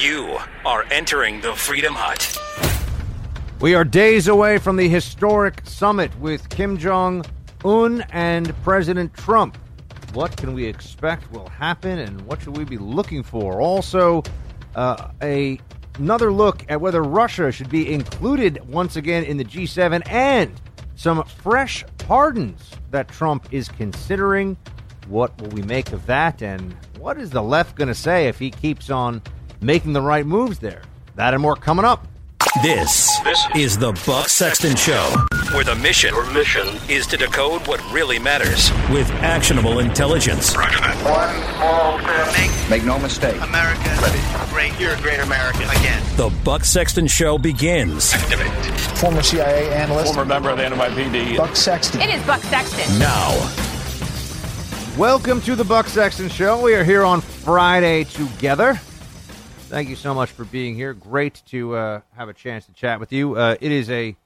You are entering the Freedom Hut. We are days away from the historic summit with Kim Jong Un and President Trump. What can we expect will happen, and what should we be looking for? Also, uh, a another look at whether Russia should be included once again in the G7, and some fresh pardons that Trump is considering. What will we make of that, and what is the left going to say if he keeps on making the right moves there? That and more coming up. This, this is the Buck Sexton Show, where the mission, Your mission is to decode what really matters with actionable intelligence. One small step. Make, make no mistake. America great. You're a great American again. The Buck Sexton Show begins former CIA analyst, Former member of the NYPD. Buck Sexton. It is Buck Sexton. now. Welcome to the Buck Sexton Show. We are here on Friday together. Thank you so much for being here. Great to uh, have a chance to chat with you. Uh, it is a it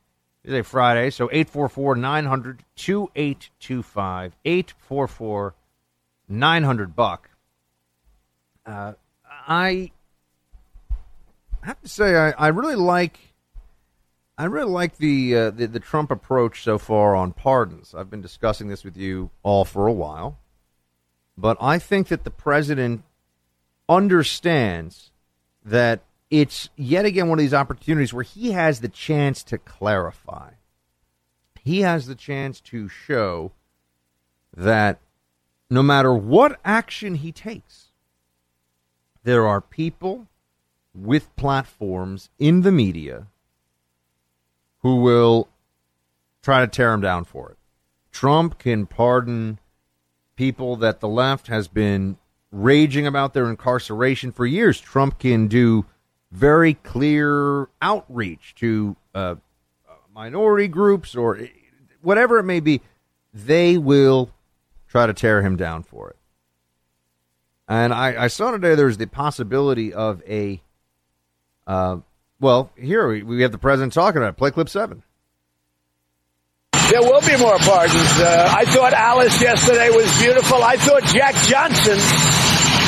is a Friday, so 844 900 2825 844 900 Buck. Uh, I have to say, I, I really like. I really like the, uh, the the Trump approach so far on pardons. I've been discussing this with you all for a while, but I think that the president understands that it's yet again one of these opportunities where he has the chance to clarify. He has the chance to show that no matter what action he takes, there are people with platforms in the media who will try to tear him down for it. Trump can pardon people that the left has been raging about their incarceration for years. Trump can do very clear outreach to uh, minority groups or whatever it may be. They will try to tear him down for it. And I, I saw today there's the possibility of a, uh, well, here we, have the president talking about it. Play clip seven. There will be more pardons. Uh, I thought Alice yesterday was beautiful. I thought Jack Johnson,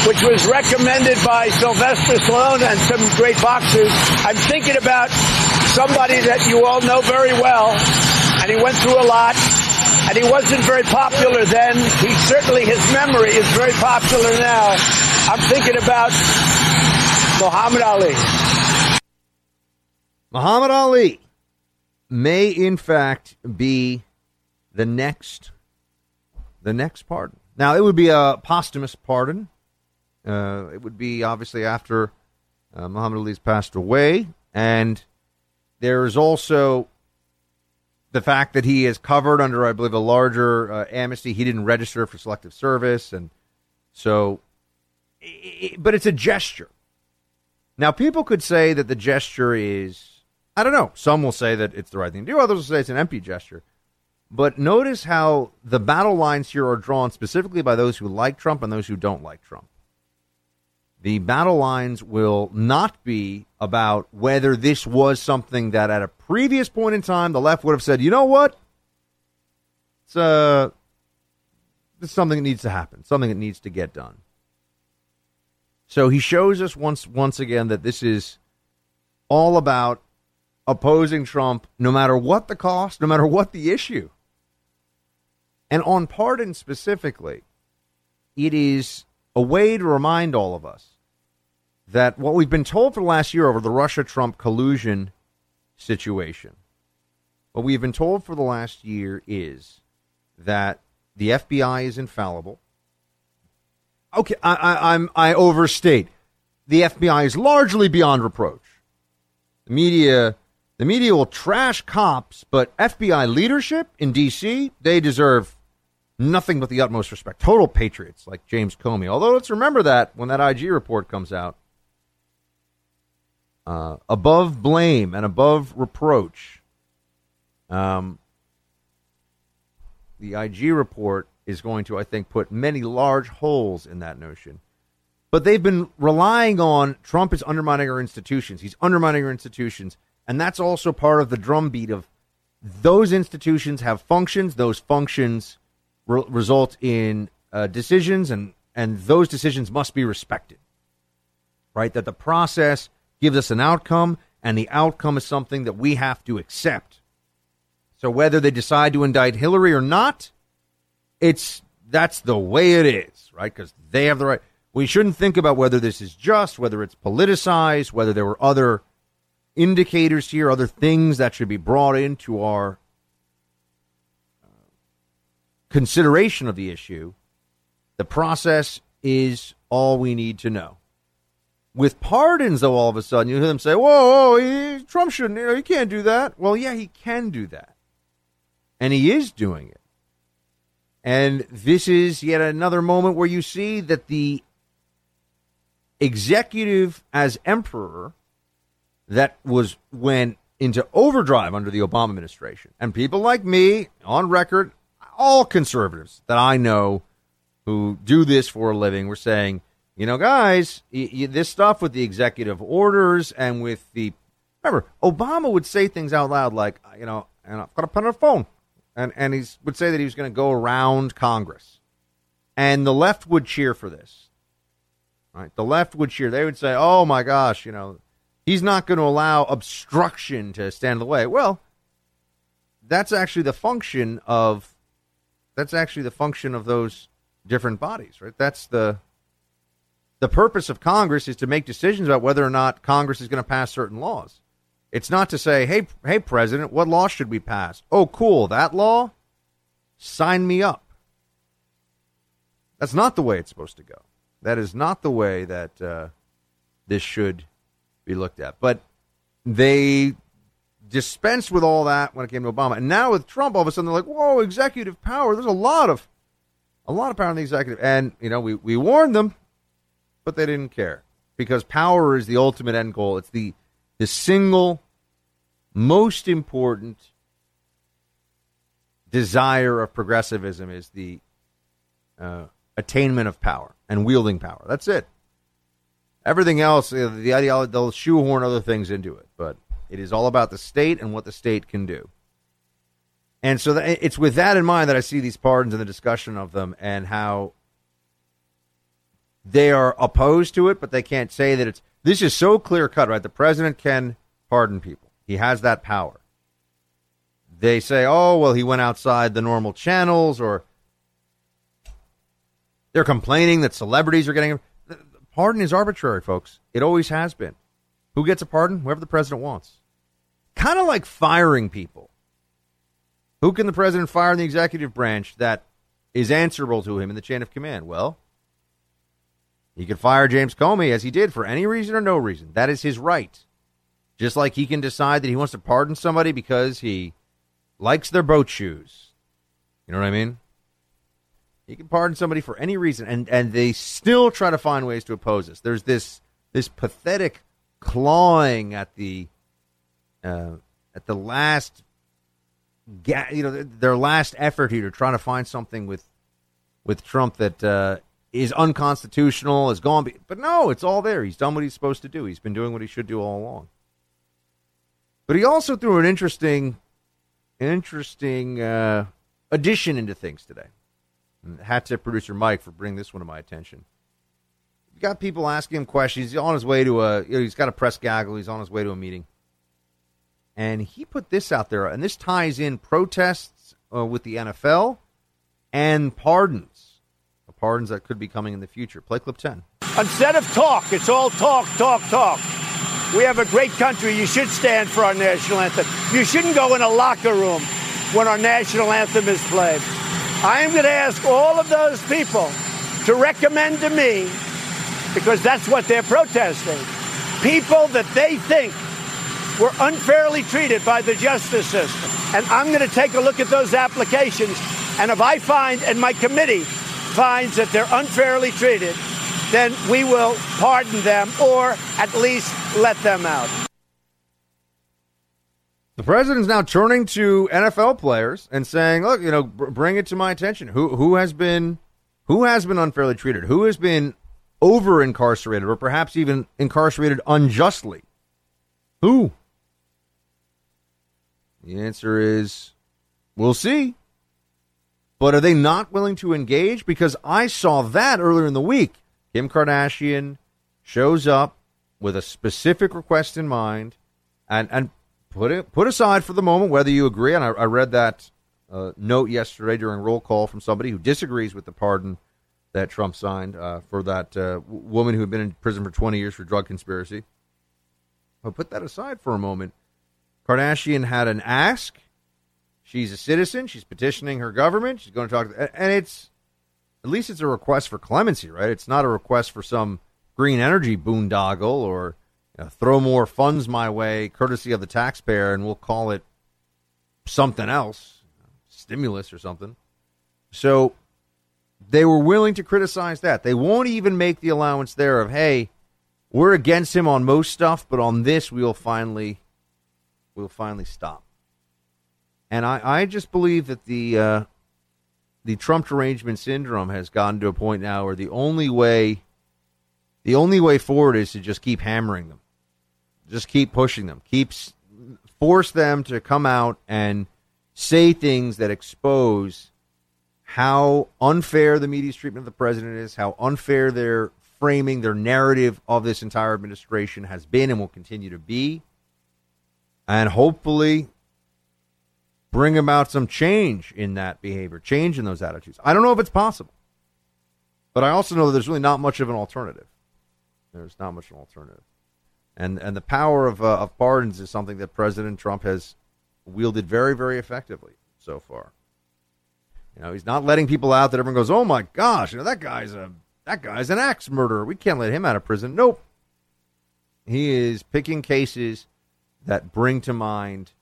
which was recommended by Sylvester Stallone and some great boxers. I'm thinking about somebody that you all know very well, and he went through a lot, and he wasn't very popular then. He certainly, his memory is very popular now. I'm thinking about Muhammad Ali. Muhammad Ali may in fact be the next the next pardon. Now it would be a posthumous pardon. Uh, it would be obviously after uh, Muhammad Ali's passed away, and there is also the fact that he is covered under, I believe, a larger uh, amnesty. He didn't register for selective service, and so, i- i- but it's a gesture. Now, people could say that the gesture is I don't know. Some will say that it's the right thing to do. Others will say it's an empty gesture. But notice how the battle lines here are drawn specifically by those who like Trump and those who don't like Trump. The battle lines will not be about whether this was something that at a previous point in time the left would have said, you know what? It's, uh, it's something that needs to happen, something that needs to get done. So he shows us once once again that this is all about opposing Trump no matter what the cost, no matter what the issue. And on pardon specifically, it is a way to remind all of us that what we've been told for the last year over the Russia Trump collusion situation, what we've been told for the last year is that the FBI is infallible. Okay, I, I, I'm I overstate. The FBI is largely beyond reproach. The media the media will trash cops, but FBI leadership in D.C., they deserve nothing but the utmost respect. Total patriots like James Comey. Although let's remember that when that IG report comes out, uh, above blame and above reproach, um, the IG report is going to, I think, put many large holes in that notion. But they've been relying on Trump is undermining our institutions. He's undermining our institutions. And that's also part of the drumbeat of those institutions have functions. Those functions re- result in uh, decisions, and, and those decisions must be respected. right? That the process gives us an outcome, and the outcome is something that we have to accept. So whether they decide to indict Hillary or not, it's that's the way it is, right? Because they have the right. We shouldn't think about whether this is just, whether it's politicized, whether there were other indicators here, other things that should be brought into our consideration of the issue. The process is all we need to know. With pardons, though, all of a sudden you hear them say, "Whoa, whoa he, Trump shouldn't. You know, he can't do that." Well, yeah, he can do that, and he is doing it. And this is yet another moment where you see that the executive as emperor that was went into overdrive under the Obama administration. And people like me, on record, all conservatives that I know who do this for a living, were saying, you know, guys, y- y- this stuff with the executive orders and with the. Remember, Obama would say things out loud like, you know, and I've got to put on a phone. And, and he would say that he was going to go around Congress. And the left would cheer for this. Right? The left would cheer. They would say, oh my gosh, you know, he's not going to allow obstruction to stand in the way. Well, that's actually the function of that's actually the function of those different bodies, right? That's the the purpose of Congress is to make decisions about whether or not Congress is going to pass certain laws. It's not to say, "Hey, hey president, what law should we pass?" Oh, cool, that law? Sign me up. That's not the way it's supposed to go. That is not the way that uh, this should be looked at. But they dispensed with all that when it came to Obama, and now with Trump, all of a sudden they're like, "Whoa, executive power! There's a lot of, a lot of power in the executive." And you know, we we warned them, but they didn't care because power is the ultimate end goal. It's the the single most important desire of progressivism is the uh, attainment of power and wielding power. That's it. Everything else, the ideology, they'll shoehorn other things into it, it is all about the state and what the state can do. And so that, it's with that in mind that I see these pardons and the discussion of them and how they are opposed to it, but they can't say that it's. This is so clear cut, right? The president can pardon people, he has that power. They say, oh, well, he went outside the normal channels, or they're complaining that celebrities are getting. Pardon is arbitrary, folks. It always has been. Who gets a pardon? Whoever the president wants. Kind of like firing people. Who can the president fire in the executive branch that is answerable to him in the chain of command? Well, he could fire James Comey as he did for any reason or no reason. That is his right. Just like he can decide that he wants to pardon somebody because he likes their boat shoes. You know what I mean? He can pardon somebody for any reason, and, and they still try to find ways to oppose us. There's this this pathetic clawing at the uh, at the last ga- you know their last effort here to try to find something with with Trump that uh, is unconstitutional, is gone. But no, it's all there. He's done what he's supposed to do. He's been doing what he should do all along. But he also threw an interesting, an interesting uh, addition into things today. Hat tip producer Mike for bringing this one to my attention. You got people asking him questions. He's on his way to a. You know, he's got a press gaggle. He's on his way to a meeting, and he put this out there, and this ties in protests uh, with the NFL and pardons, pardons that could be coming in the future. Play clip ten. Instead of talk, it's all talk, talk, talk. We have a great country. You should stand for our national anthem. You shouldn't go in a locker room when our national anthem is played. I am going to ask all of those people to recommend to me, because that's what they're protesting, people that they think were unfairly treated by the justice system. And I'm going to take a look at those applications. And if I find, and my committee finds that they're unfairly treated, then we will pardon them or at least let them out. The president's now turning to NFL players and saying, "Look, you know, br- bring it to my attention. Who who has been who has been unfairly treated? Who has been over incarcerated or perhaps even incarcerated unjustly? Who?" The answer is we'll see. But are they not willing to engage? Because I saw that earlier in the week. Kim Kardashian shows up with a specific request in mind, and and put it put aside for the moment whether you agree. And I, I read that uh, note yesterday during roll call from somebody who disagrees with the pardon that Trump signed uh, for that uh, woman who had been in prison for 20 years for drug conspiracy. But put that aside for a moment. Kardashian had an ask. She's a citizen. She's petitioning her government. She's going to talk, to, and it's at least it's a request for clemency, right? It's not a request for some green energy boondoggle or you know, throw more funds my way, courtesy of the taxpayer, and we'll call it something else, stimulus or something. So they were willing to criticize that. They won't even make the allowance there of, hey, we're against him on most stuff, but on this we'll finally we'll finally stop. And I, I just believe that the uh, the Trump derangement syndrome has gotten to a point now where the only way the only way forward is to just keep hammering them, just keep pushing them, keeps force them to come out and say things that expose how unfair the media's treatment of the president is, how unfair their framing, their narrative of this entire administration has been and will continue to be, and hopefully bring about some change in that behavior, change in those attitudes. I don't know if it's possible, but I also know that there's really not much of an alternative. There's not much of an alternative, and and the power of uh, of pardons is something that President Trump has wielded very very effectively so far. You know, he's not letting people out that everyone goes, "Oh my gosh, you know that guy's a that guy's an axe murderer. We can't let him out of prison." Nope. He is picking cases that bring to mind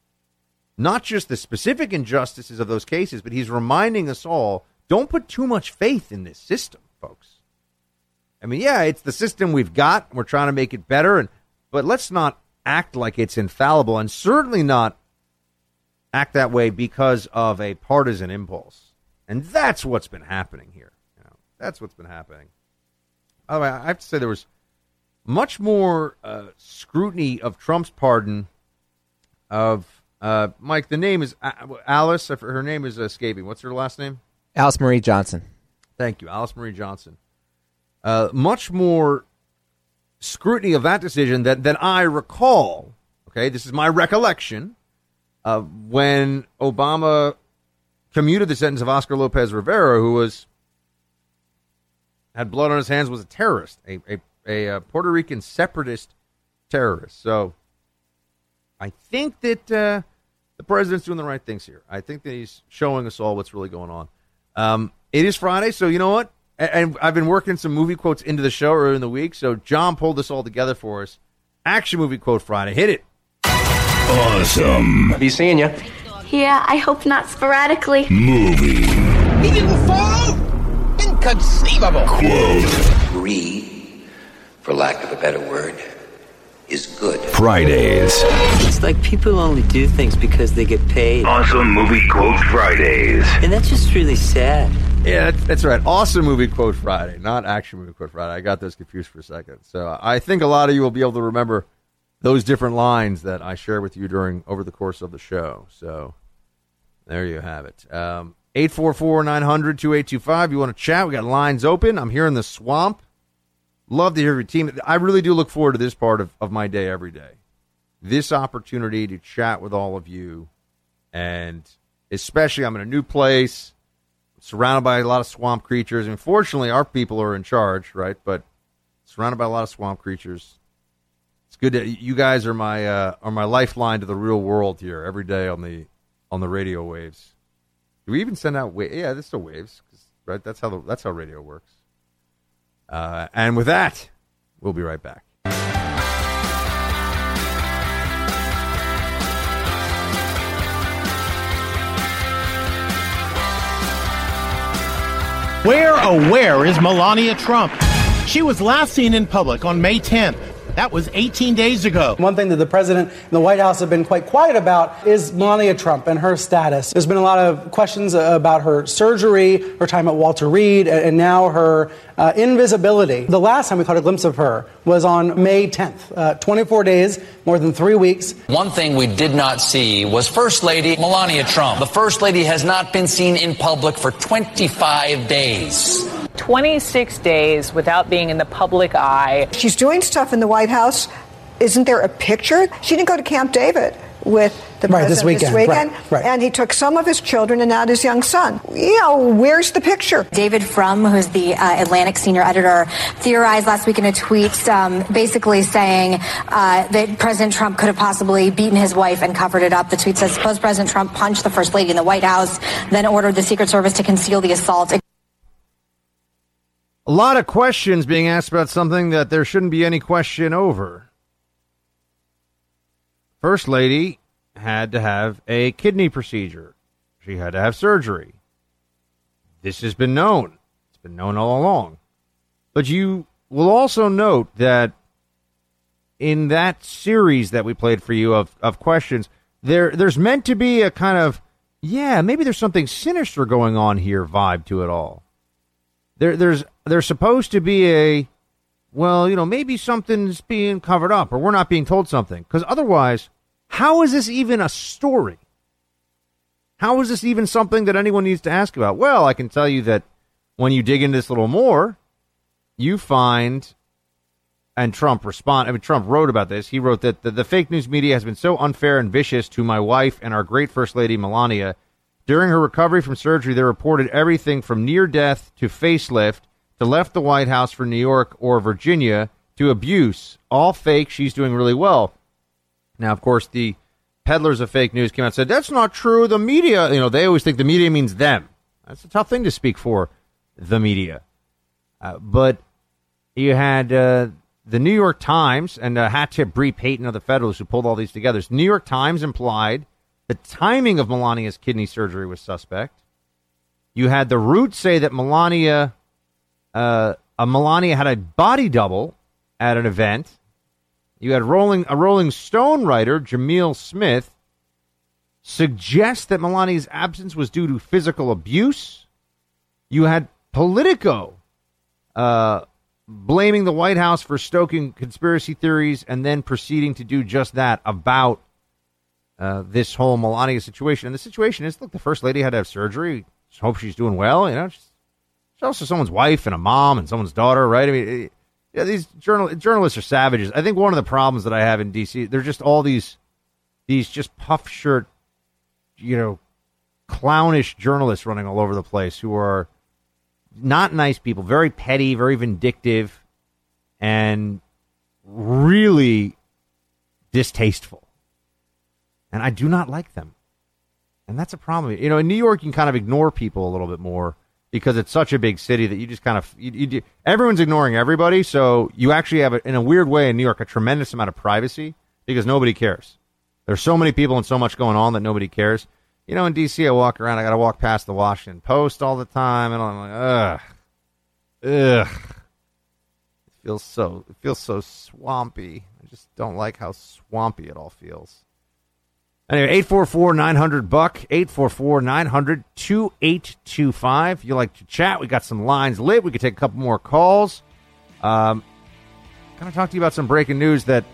not just the specific injustices of those cases, but he's reminding us all don't put too much faith in this system, folks. I mean, yeah, it's the system we've got. We're trying to make it better, and but let's not act like it's infallible, and certainly not act that way because of a partisan impulse. And that's what's been happening here. You know, that's what's been happening. By the way, I have to say there was much more uh, scrutiny of Trump's pardon of uh, Mike. The name is Alice. Her name is escaping. What's her last name? Alice Marie Johnson. Thank you, Alice Marie Johnson. Uh, much more scrutiny of that decision than, than I recall. Okay, this is my recollection of when Obama commuted the sentence of Oscar Lopez Rivera, who was had blood on his hands, was a terrorist, a, a, a, a Puerto Rican separatist terrorist. So I think that uh, the president's doing the right things here. I think that he's showing us all what's really going on. Um, it is Friday, so you know what? And, and I've been working some movie quotes into the show earlier in the week, so John pulled this all together for us. Action movie quote Friday. Hit it. Awesome. Be seeing you. Yeah, I hope not sporadically. Movie. He didn't fall? Inconceivable. Quote. Greed, for lack of a better word, is good. Fridays. It's like people only do things because they get paid. Awesome movie quote Fridays. And that's just really sad. Yeah, that's, that's right. Awesome movie quote Friday, not action movie quote Friday. I got those confused for a second. So uh, I think a lot of you will be able to remember those different lines that I share with you during over the course of the show. So there you have it. Um, 844-900-2825. You want to chat? We got lines open. I'm here in the swamp. Love to hear your team. I really do look forward to this part of, of my day every day. This opportunity to chat with all of you. And especially, I'm in a new place, surrounded by a lot of swamp creatures. Unfortunately, our people are in charge, right? But surrounded by a lot of swamp creatures. It's good that you guys are my uh, are my lifeline to the real world here every day on the on the radio waves. Do we even send out waves? Yeah, there's still waves, right? That's how the, that's how radio works. Uh, and with that, we'll be right back. Where, oh, where is Melania Trump? She was last seen in public on May 10th. That was 18 days ago. One thing that the president and the White House have been quite quiet about is Melania Trump and her status. There's been a lot of questions about her surgery, her time at Walter Reed, and now her uh, invisibility. The last time we caught a glimpse of her was on May 10th, uh, 24 days, more than three weeks. One thing we did not see was First Lady Melania Trump. The First Lady has not been seen in public for 25 days. 26 days without being in the public eye. She's doing stuff in the White House. Isn't there a picture? She didn't go to Camp David with the right, president this weekend, weekend right, right. and he took some of his children and not his young son. You know, where's the picture? David Frum, who's the uh, Atlantic senior editor, theorized last week in a tweet um, basically saying uh, that President Trump could have possibly beaten his wife and covered it up. The tweet says, suppose President Trump punched the First Lady in the White House, then ordered the Secret Service to conceal the assault. A lot of questions being asked about something that there shouldn't be any question over. First Lady had to have a kidney procedure. She had to have surgery. This has been known. It's been known all along. But you will also note that in that series that we played for you of, of questions, there there's meant to be a kind of yeah, maybe there's something sinister going on here vibe to it all. There there's there's supposed to be a well, you know, maybe something's being covered up or we're not being told something because otherwise how is this even a story? How is this even something that anyone needs to ask about? Well, I can tell you that when you dig into this a little more, you find, and Trump respond. I mean, Trump wrote about this. He wrote that the, the fake news media has been so unfair and vicious to my wife and our great first lady Melania. During her recovery from surgery, they reported everything from near death to facelift to left the White House for New York or Virginia to abuse. All fake. She's doing really well. Now, of course, the peddlers of fake news came out and said, that's not true. The media, you know, they always think the media means them. That's a tough thing to speak for the media. Uh, but you had uh, the New York Times and uh, hat tip Bre Payton of the Federalists who pulled all these together. So New York Times implied the timing of Melania's kidney surgery was suspect. You had the Root say that Melania, uh, a Melania had a body double at an event you had Rolling a Rolling Stone writer, Jamil Smith, suggest that Melania's absence was due to physical abuse. You had Politico uh, blaming the White House for stoking conspiracy theories and then proceeding to do just that about uh, this whole Melania situation. And the situation is, look, the first lady had to have surgery. Just hope she's doing well. You know, she's, she's also someone's wife and a mom and someone's daughter, right? I mean. It, yeah, these journal- journalists are savages. I think one of the problems that I have in DC, they're just all these, these just puff shirt, you know, clownish journalists running all over the place who are not nice people, very petty, very vindictive, and really distasteful. And I do not like them. And that's a problem. You know, in New York, you can kind of ignore people a little bit more because it's such a big city that you just kind of you, you, everyone's ignoring everybody. So you actually have, a, in a weird way, in New York, a tremendous amount of privacy because nobody cares. There's so many people and so much going on that nobody cares. You know, in DC, I walk around. I got to walk past the Washington Post all the time, and I'm like, ugh, ugh. It feels so. It feels so swampy. I just don't like how swampy it all feels. Anyway, 844 900 Buck, 844 900 2825. If you like to chat, we got some lines lit. We could take a couple more calls. Um, kind of talk to you about some breaking news that,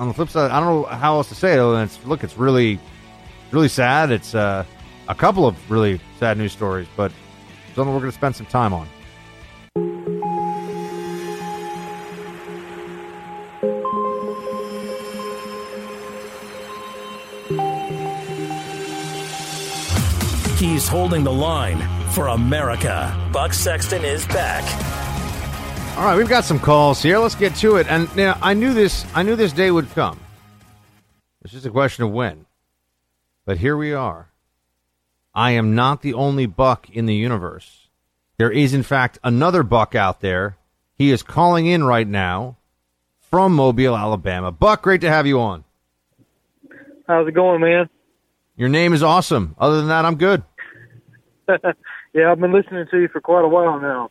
on the flip side, I don't know how else to say it it's, look, it's really, really sad. It's uh, a couple of really sad news stories, but something we're going to spend some time on. He's holding the line for America. Buck Sexton is back. All right, we've got some calls here. Let's get to it. And now I knew this. I knew this day would come. It's just a question of when. But here we are. I am not the only buck in the universe. There is, in fact, another buck out there. He is calling in right now from Mobile, Alabama. Buck, great to have you on. How's it going, man? Your name is awesome. Other than that, I'm good. yeah, I've been listening to you for quite a while now.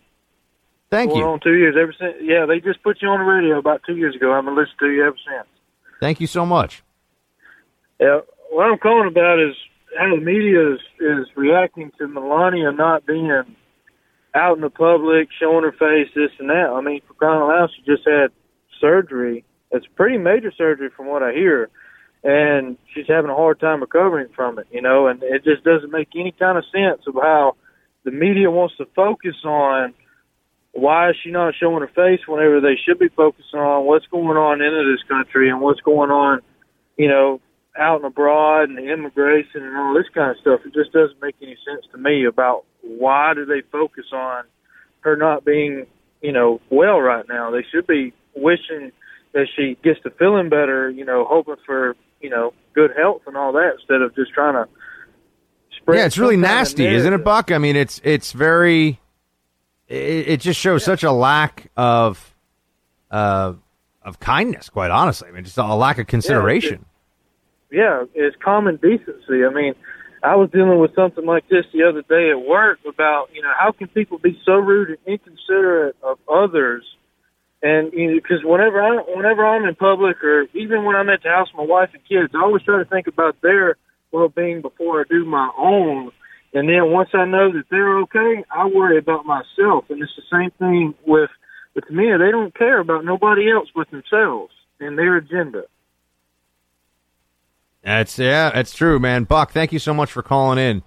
Thank Going you. On two years ever since. Yeah, they just put you on the radio about two years ago. I've been listening to you ever since. Thank you so much. Yeah, what I'm calling about is how the media is is reacting to Melania not being out in the public, showing her face, this and that. I mean, for crying out loud, she just had surgery. It's pretty major surgery from what I hear and she's having a hard time recovering from it, you know, and it just doesn't make any kind of sense of how the media wants to focus on why is she not showing her face whenever they should be focusing on what's going on into this country and what's going on, you know, out and abroad and immigration and all this kind of stuff. It just doesn't make any sense to me about why do they focus on her not being, you know, well right now. They should be wishing that she gets to feeling better, you know, hoping for, you know, good health and all that instead of just trying to spread Yeah, it's really some kind of nasty, isn't it. Buck? I mean, it's it's very. It, it just shows such a lack of, uh, of kindness. Quite honestly, I mean, just a lack of consideration. yeah, it's common decency. I mean, I was dealing with something like this the other day at work about, you know, how can people be so rude and inconsiderate of others? And you know, because whenever I whenever I'm in public or even when I'm at the house with my wife and kids, I always try to think about their well being before I do my own. And then once I know that they're okay, I worry about myself. And it's the same thing with with men. They don't care about nobody else but themselves and their agenda. That's yeah, that's true, man. Buck, thank you so much for calling in.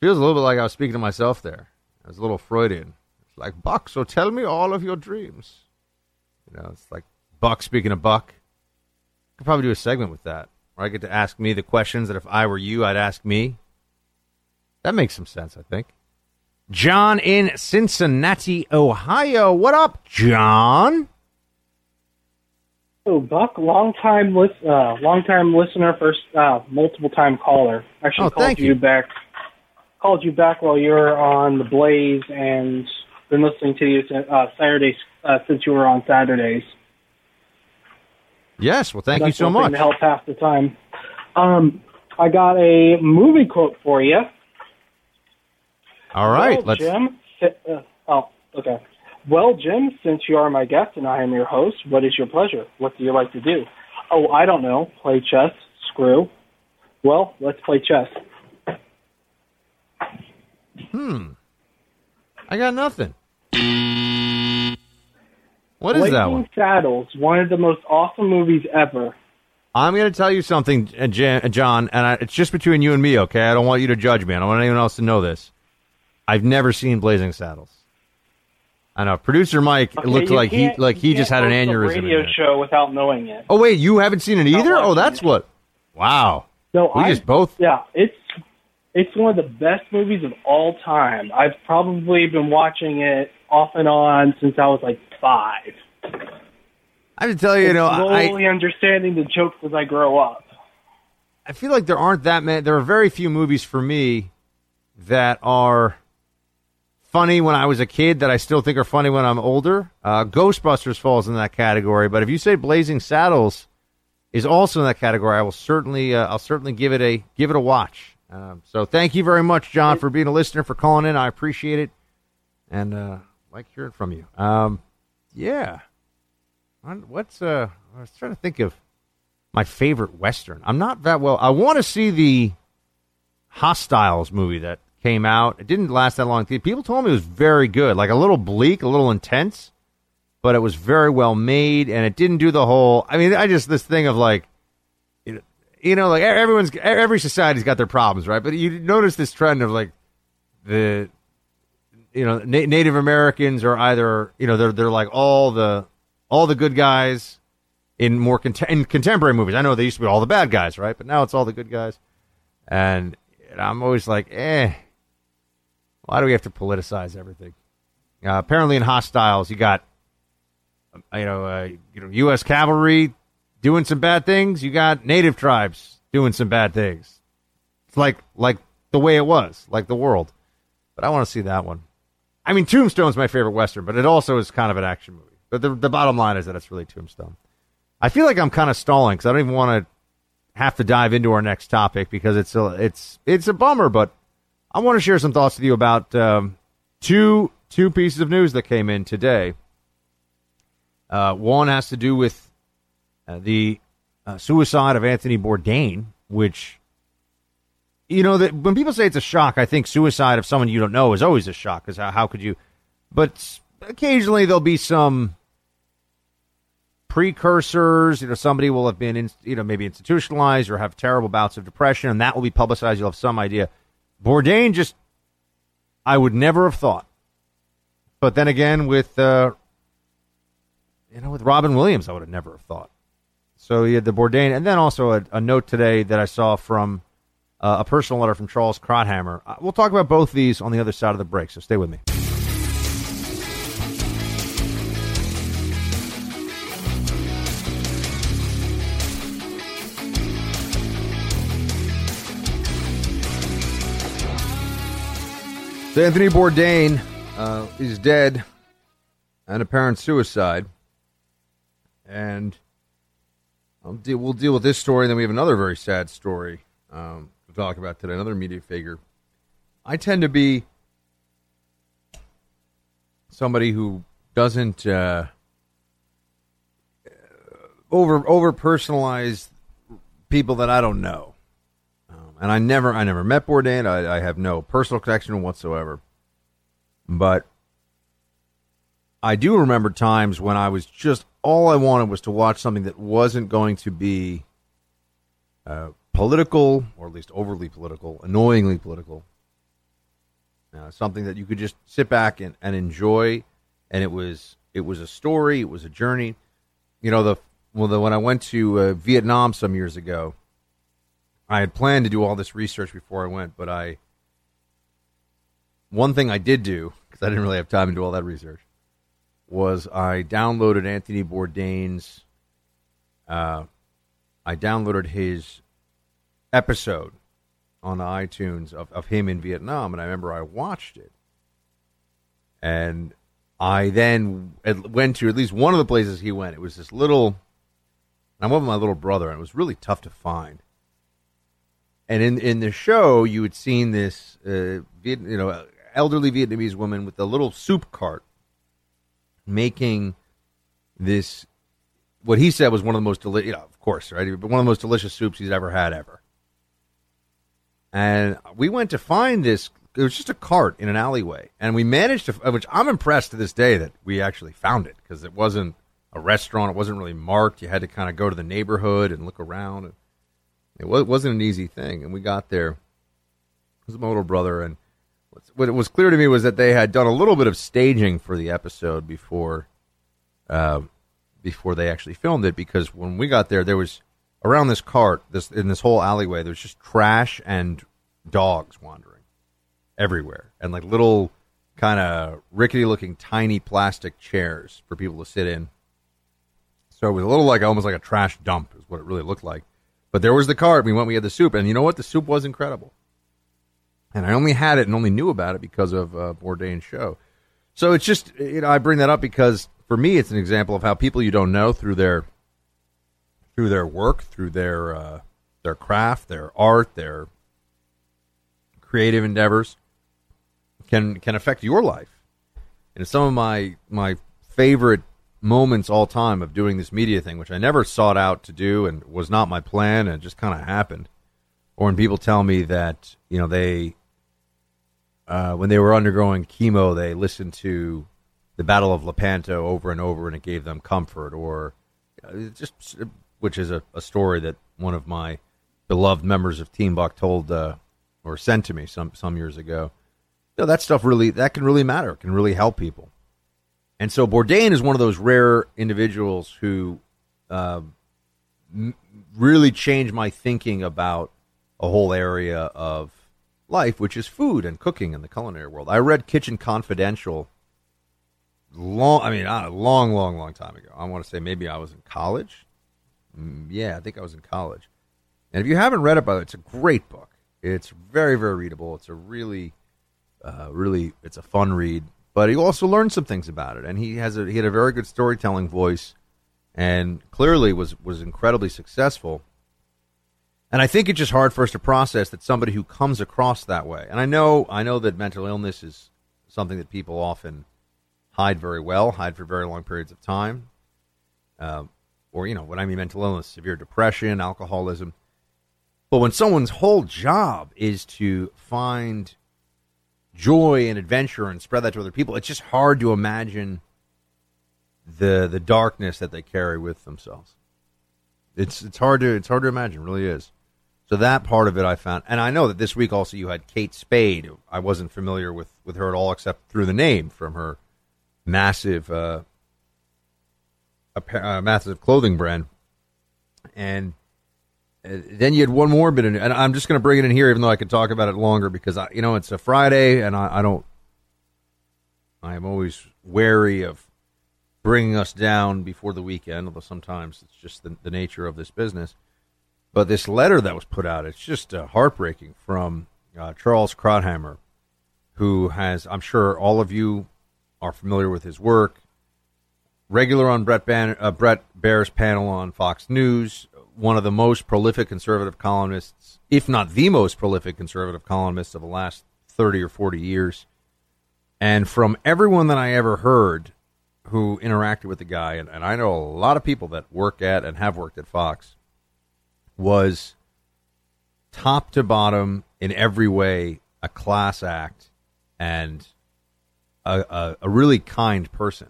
Feels a little bit like I was speaking to myself there. I was a little Freudian. Like Buck, so tell me all of your dreams. You know, it's like Buck speaking of Buck. Could probably do a segment with that, where I get to ask me the questions that if I were you, I'd ask me. That makes some sense, I think. John in Cincinnati, Ohio. What up, John? Oh, Buck, long time lis- uh, long time listener, first uh, multiple time caller. Actually Oh, called you. you. back. Called you back while you were on the Blaze, and been listening to you uh, Saturdays uh, since you were on Saturdays. Yes, well, thank you so much. To help pass the time. Um, I got a movie quote for you. All right, well, let's. Jim. Uh, oh, okay. Well, Jim, since you are my guest and I am your host, what is your pleasure? What do you like to do? Oh, I don't know. Play chess. Screw. Well, let's play chess. Hmm. I got nothing. What is that Blazing one? Saddles, one of the most awesome movies ever. I'm going to tell you something, uh, Jan- uh, John, and I, it's just between you and me, okay? I don't want you to judge me. I don't want anyone else to know this. I've never seen Blazing Saddles. I know. Producer Mike it Okay, looked like he like he just had an aneurysm. radio it. show without knowing it. Oh wait, you haven't seen it either? Oh, that's what. Wow. No, we I just both. Yeah, it's it's one of the best movies of all time. I've probably been watching it off and on since I was like five. I have to tell you, you know, I slowly understanding the jokes as I grow up. I feel like there aren't that many. There are very few movies for me that are funny when I was a kid that I still think are funny when I'm older. Uh, Ghostbusters falls in that category, but if you say Blazing Saddles is also in that category, I will certainly uh, I'll certainly give it a give it a watch. Um, so thank you very much, John, for being a listener, for calling in. I appreciate it, and uh, like hearing from you. Um, yeah, what's uh? I was trying to think of my favorite western. I'm not that well. I want to see the Hostiles movie that came out. It didn't last that long. People told me it was very good, like a little bleak, a little intense, but it was very well made, and it didn't do the whole. I mean, I just this thing of like, you know, like everyone's every society's got their problems, right? But you notice this trend of like the you know Na- Native Americans are either you know they're they're like all the all the good guys in more cont- in contemporary movies. I know they used to be all the bad guys, right? But now it's all the good guys, and, I'm always like, eh, why do we have to politicize everything? Uh, apparently, in Hostiles, you got you know uh, you know U.S. cavalry doing some bad things. You got native tribes doing some bad things. It's like like the way it was, like the world. But I want to see that one. I mean, Tombstone's my favorite western, but it also is kind of an action movie. But the the bottom line is that it's really Tombstone. I feel like I'm kind of stalling because I don't even want to have to dive into our next topic because it's a it's it's a bummer. But I want to share some thoughts with you about um, two two pieces of news that came in today. Uh, one has to do with uh, the uh, suicide of Anthony Bourdain, which you know that when people say it's a shock, I think suicide of someone you don't know is always a shock. Because how, how could you? But occasionally there'll be some precursors. You know, somebody will have been, in, you know, maybe institutionalized or have terrible bouts of depression, and that will be publicized. You'll have some idea. Bourdain just, I would never have thought But then again, with uh, you know, with Robin Williams, I would have never have thought. So he had the Bourdain, and then also a, a note today that I saw from uh, a personal letter from Charles Krauthammer. Uh, we'll talk about both these on the other side of the break. So stay with me. So Anthony Bourdain uh, is dead, an apparent suicide, and I'll deal, we'll deal with this story. Then we have another very sad story um, talk about today. Another media figure. I tend to be somebody who doesn't uh, over over personalize people that I don't know and I never I never met Bourdain. I, I have no personal connection whatsoever. But I do remember times when I was just all I wanted was to watch something that wasn't going to be uh, political, or at least overly political, annoyingly political. Uh, something that you could just sit back and, and enjoy, and it was it was a story, it was a journey. You know the well the, when I went to uh, Vietnam some years ago, I had planned to do all this research before I went, but I one thing I did do because I didn't really have time to do all that research was I downloaded Anthony Bourdain's. Uh, I downloaded his episode on iTunes of, of him in Vietnam, and I remember I watched it, and I then went to at least one of the places he went. It was this little. I went with my little brother, and it was really tough to find and in in the show, you had seen this, uh, Viet, you know, elderly Vietnamese woman with a little soup cart making this. What he said was one of the most delicious, you know, of course, right? But one of the most delicious soups he's ever had ever. And we went to find this. It was just a cart in an alleyway, and we managed to. Which I'm impressed to this day that we actually found it because it wasn't a restaurant. It wasn't really marked. You had to kind of go to the neighborhood and look around. It wasn't an easy thing, and we got there. It was my little brother, and what was clear to me was that they had done a little bit of staging for the episode before, uh, before they actually filmed it. Because when we got there, there was around this cart, this in this whole alleyway, there's just trash and dogs wandering everywhere, and like little kind of rickety-looking tiny plastic chairs for people to sit in. So it was a little like almost like a trash dump, is what it really looked like. But there was the cart. We went, we had the soup, and you know what? The soup was incredible. And I only had it and only knew about it because of uh, Bourdain's show. So it's just, you know, I bring that up because for me, it's an example of how people you don't know through their through their work, through their uh, their craft, their art, their creative endeavors can can affect your life. And some of my my favorite moments all time of doing this media thing, which I never sought out to do and was not my plan, and it just kind of happened. Or when people tell me that you know they, uh, when they were undergoing chemo, they listened to the Battle of Lepanto over and over, and it gave them comfort. Or just, which is a, a, story that one of my beloved members of Team Buck told uh, or sent to me some some years ago. You know, that stuff really that can really matter. Can really help people. And so Bourdain is one of those rare individuals who uh, m- really changed my thinking about a whole area of life, which is food and cooking in the culinary world. I read Kitchen Confidential long, I mean, a long, long, long time ago. I want to say maybe I was in college. Mm, yeah, I think I was in college. And if you haven't read it, by the way, it's a great book. It's very, very readable. It's a really, uh, really, it's a fun read but he also learned some things about it, and he has a, he had a very good storytelling voice, and clearly was was incredibly successful. And I think it's just hard for us to process that somebody who comes across that way. And I know I know that mental illness is something that people often hide very well, hide for very long periods of time, uh, or you know, when I mean mental illness, severe depression, alcoholism. But when someone's whole job is to find joy and adventure and spread that to other people, it's just hard to imagine the the darkness that they carry with themselves. It's it's hard to it's hard to imagine, really is. So that part of it I found, and I know that this week also you had Kate Spade. I wasn't familiar with with her at all except through the name from her massive, uh, a, massive clothing brand, and uh, then you had one more bit, in, and I'm just going to bring it in here, even though I could talk about it longer because I, you know, it's a Friday, and I, I don't. I am always wary of bringing us down before the weekend, although sometimes it's just the, the nature of this business. But this letter that was put out, it's just uh, heartbreaking from uh, Charles Krauthammer, who has, I'm sure all of you are familiar with his work. Regular on Brett, Ban- uh, Bret Baier's panel on Fox News, one of the most prolific conservative columnists, if not the most prolific conservative columnist of the last 30 or 40 years. And from everyone that I ever heard who interacted with the guy, and, and I know a lot of people that work at and have worked at Fox, was top to bottom in every way a class act and a, a, a really kind person.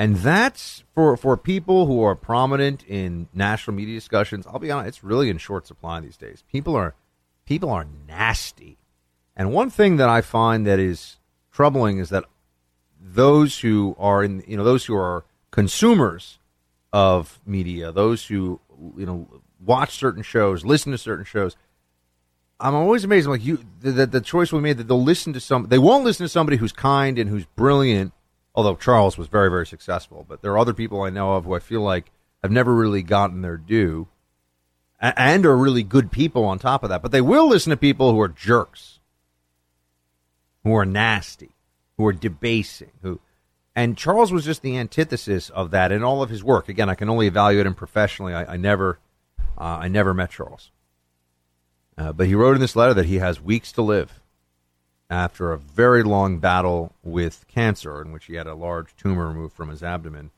And that's for, for people who are prominent in national media discussions. I'll be honest, it's really in short supply these days. People are people are nasty. And one thing that I find that is troubling is that those who are in you know those who are consumers of media, those who you know watch certain shows, listen to certain shows, I'm always amazed. I'm like you, the, the choice we made that they'll listen to some. They won't listen to somebody who's kind and who's brilliant. Although Charles was very, very successful, but there are other people I know of who I feel like have never really gotten their due, and are really good people on top of that. But they will listen to people who are jerks, who are nasty, who are debasing, who. And Charles was just the antithesis of that in all of his work. Again, I can only evaluate him professionally. I, I never, uh, I never met Charles. Uh, but he wrote in this letter that he has weeks to live after a very long battle with cancer, in which he had a large tumor removed from his abdomen.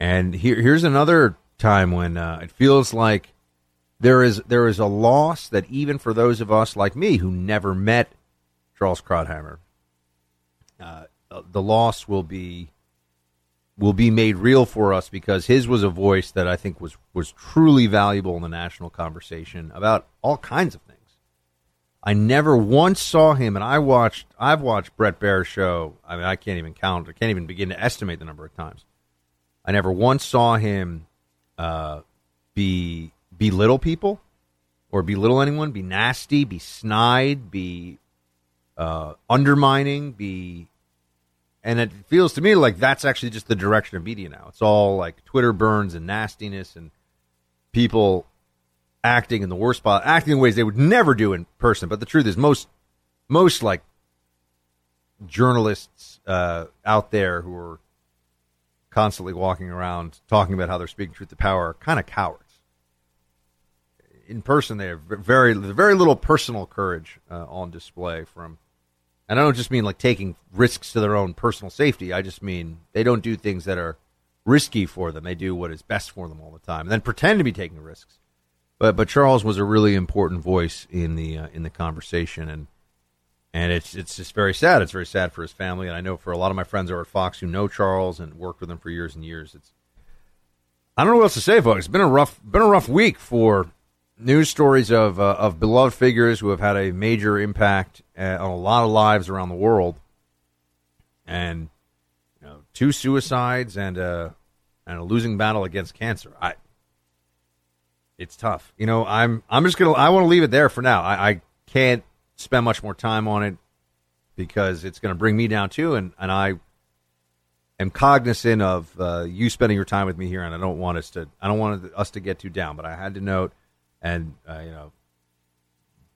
And here, here's another time when uh, it feels like there is there is a loss that even for those of us like me who never met Charles Krauthammer, uh, the loss will be will be made real for us because his was a voice that I think was was truly valuable in the national conversation about all kinds of things. I never once saw him, and I watched. I've watched Bret Baier's show. I mean, I can't even count. I can't even begin to estimate the number of times. I never once saw him uh, be belittle people or belittle anyone, be nasty, be snide, be uh, undermining, be and it feels to me like that's actually just the direction of media now. It's all like Twitter burns and nastiness and people acting in the worst spot, acting in ways they would never do in person. But the truth is, most most like journalists uh, out there who are constantly walking around talking about how they're speaking truth to power are kind of cowards. In person, they have very very little personal courage uh, on display from and I don't just mean like taking risks to their own personal safety. I just mean they don't do things that are risky for them. They do what is best for them all the time, and then pretend to be taking risks. But but Charles was a really important voice in the uh, in the conversation, and and it's it's just very sad. It's very sad for his family, and I know for a lot of my friends over at Fox who know Charles and worked with him for years and years. It's I don't know what else to say, folks. It's been a rough been a rough week for news stories of uh, of beloved figures who have had a major impact uh, on a lot of lives around the world, and you know, two suicides and a and a losing battle against cancer. I, it's tough. You know, I'm I'm just gonna I want to leave it there for now. I, I can't spend much more time on it because it's to bring me down too, and and I am cognizant of uh, you spending your time with me here, and I don't want us to I don't want us to get too down. But I had to note and uh, you know,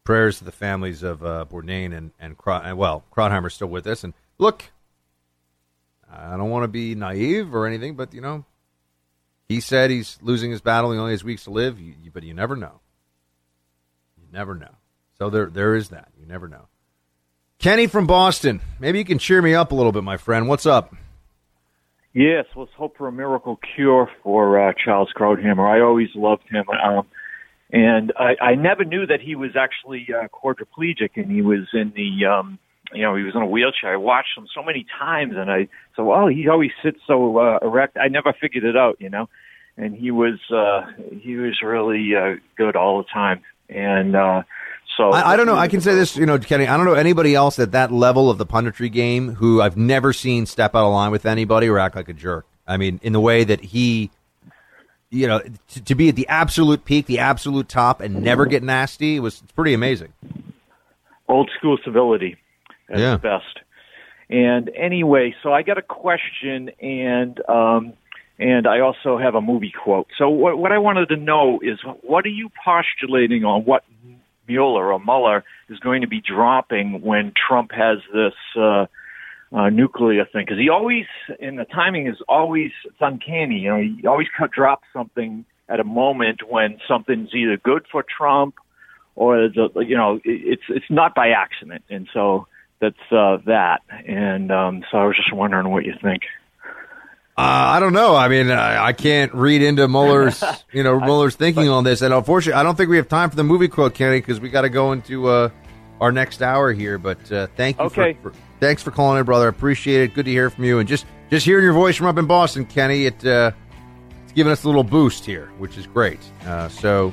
prayers to the families of uh, Bourdain and and, and well, Krauthammer's still with us. And look, I don't want to be naive or anything, but you know, he said he's losing his battle. He only has weeks to live, you, you, but you never know. You never know. So there, there is that. You never know. Kenny from Boston, maybe you can cheer me up a little bit, my friend. What's up? Yes, let's hope for a miracle cure for uh, Charles Krauthammer. I always loved him. Um, and I, I never knew that he was actually uh, quadriplegic and he was in the um you know he was in a wheelchair i watched him so many times and i said well he always sits so uh, erect i never figured it out you know and he was uh he was really uh good all the time and uh So I, I don't know. I can say this, you know, Kenny. I don't know anybody else at that level of the punditry game who I've never seen step out of line with anybody or act like a jerk. I mean, in the way that he, you know, to, to be at the absolute peak, the absolute top, and never get nasty was pretty amazing. Old school civility at Yeah. best. And anyway, so I got a question, and um, and I also have a movie quote. So what what I wanted to know is what are you postulating on what Mueller or Mueller is going to be dropping when Trump has this uh, uh, nuclear thing? Because he always, and the timing is always it's uncanny. You know, he always cut, drops something at a moment when something's either good for Trump or the, you know it- it's it's not by accident, and so that's uh, that. And um, so I was just wondering what you think. Uh, I don't know. I mean, I, I can't read into Mueller's, you know, Mueller's thinking on this, and unfortunately, I don't think we have time for the movie quote, Kenny, because we got to go into uh, our next hour here. But uh, thank you Okay. for, for thanks for calling in, brother. I appreciate it. Good to hear from you, and just just hearing your voice from up in Boston, Kenny, it uh, it's giving us a little boost here, which is great. Uh, so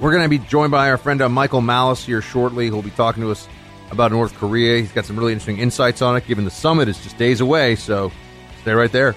we're going to be joined by our friend uh, Michael Malice here shortly, who'll be talking to us about North Korea. He's got some really interesting insights on it, given the summit is just days away. So stay right there.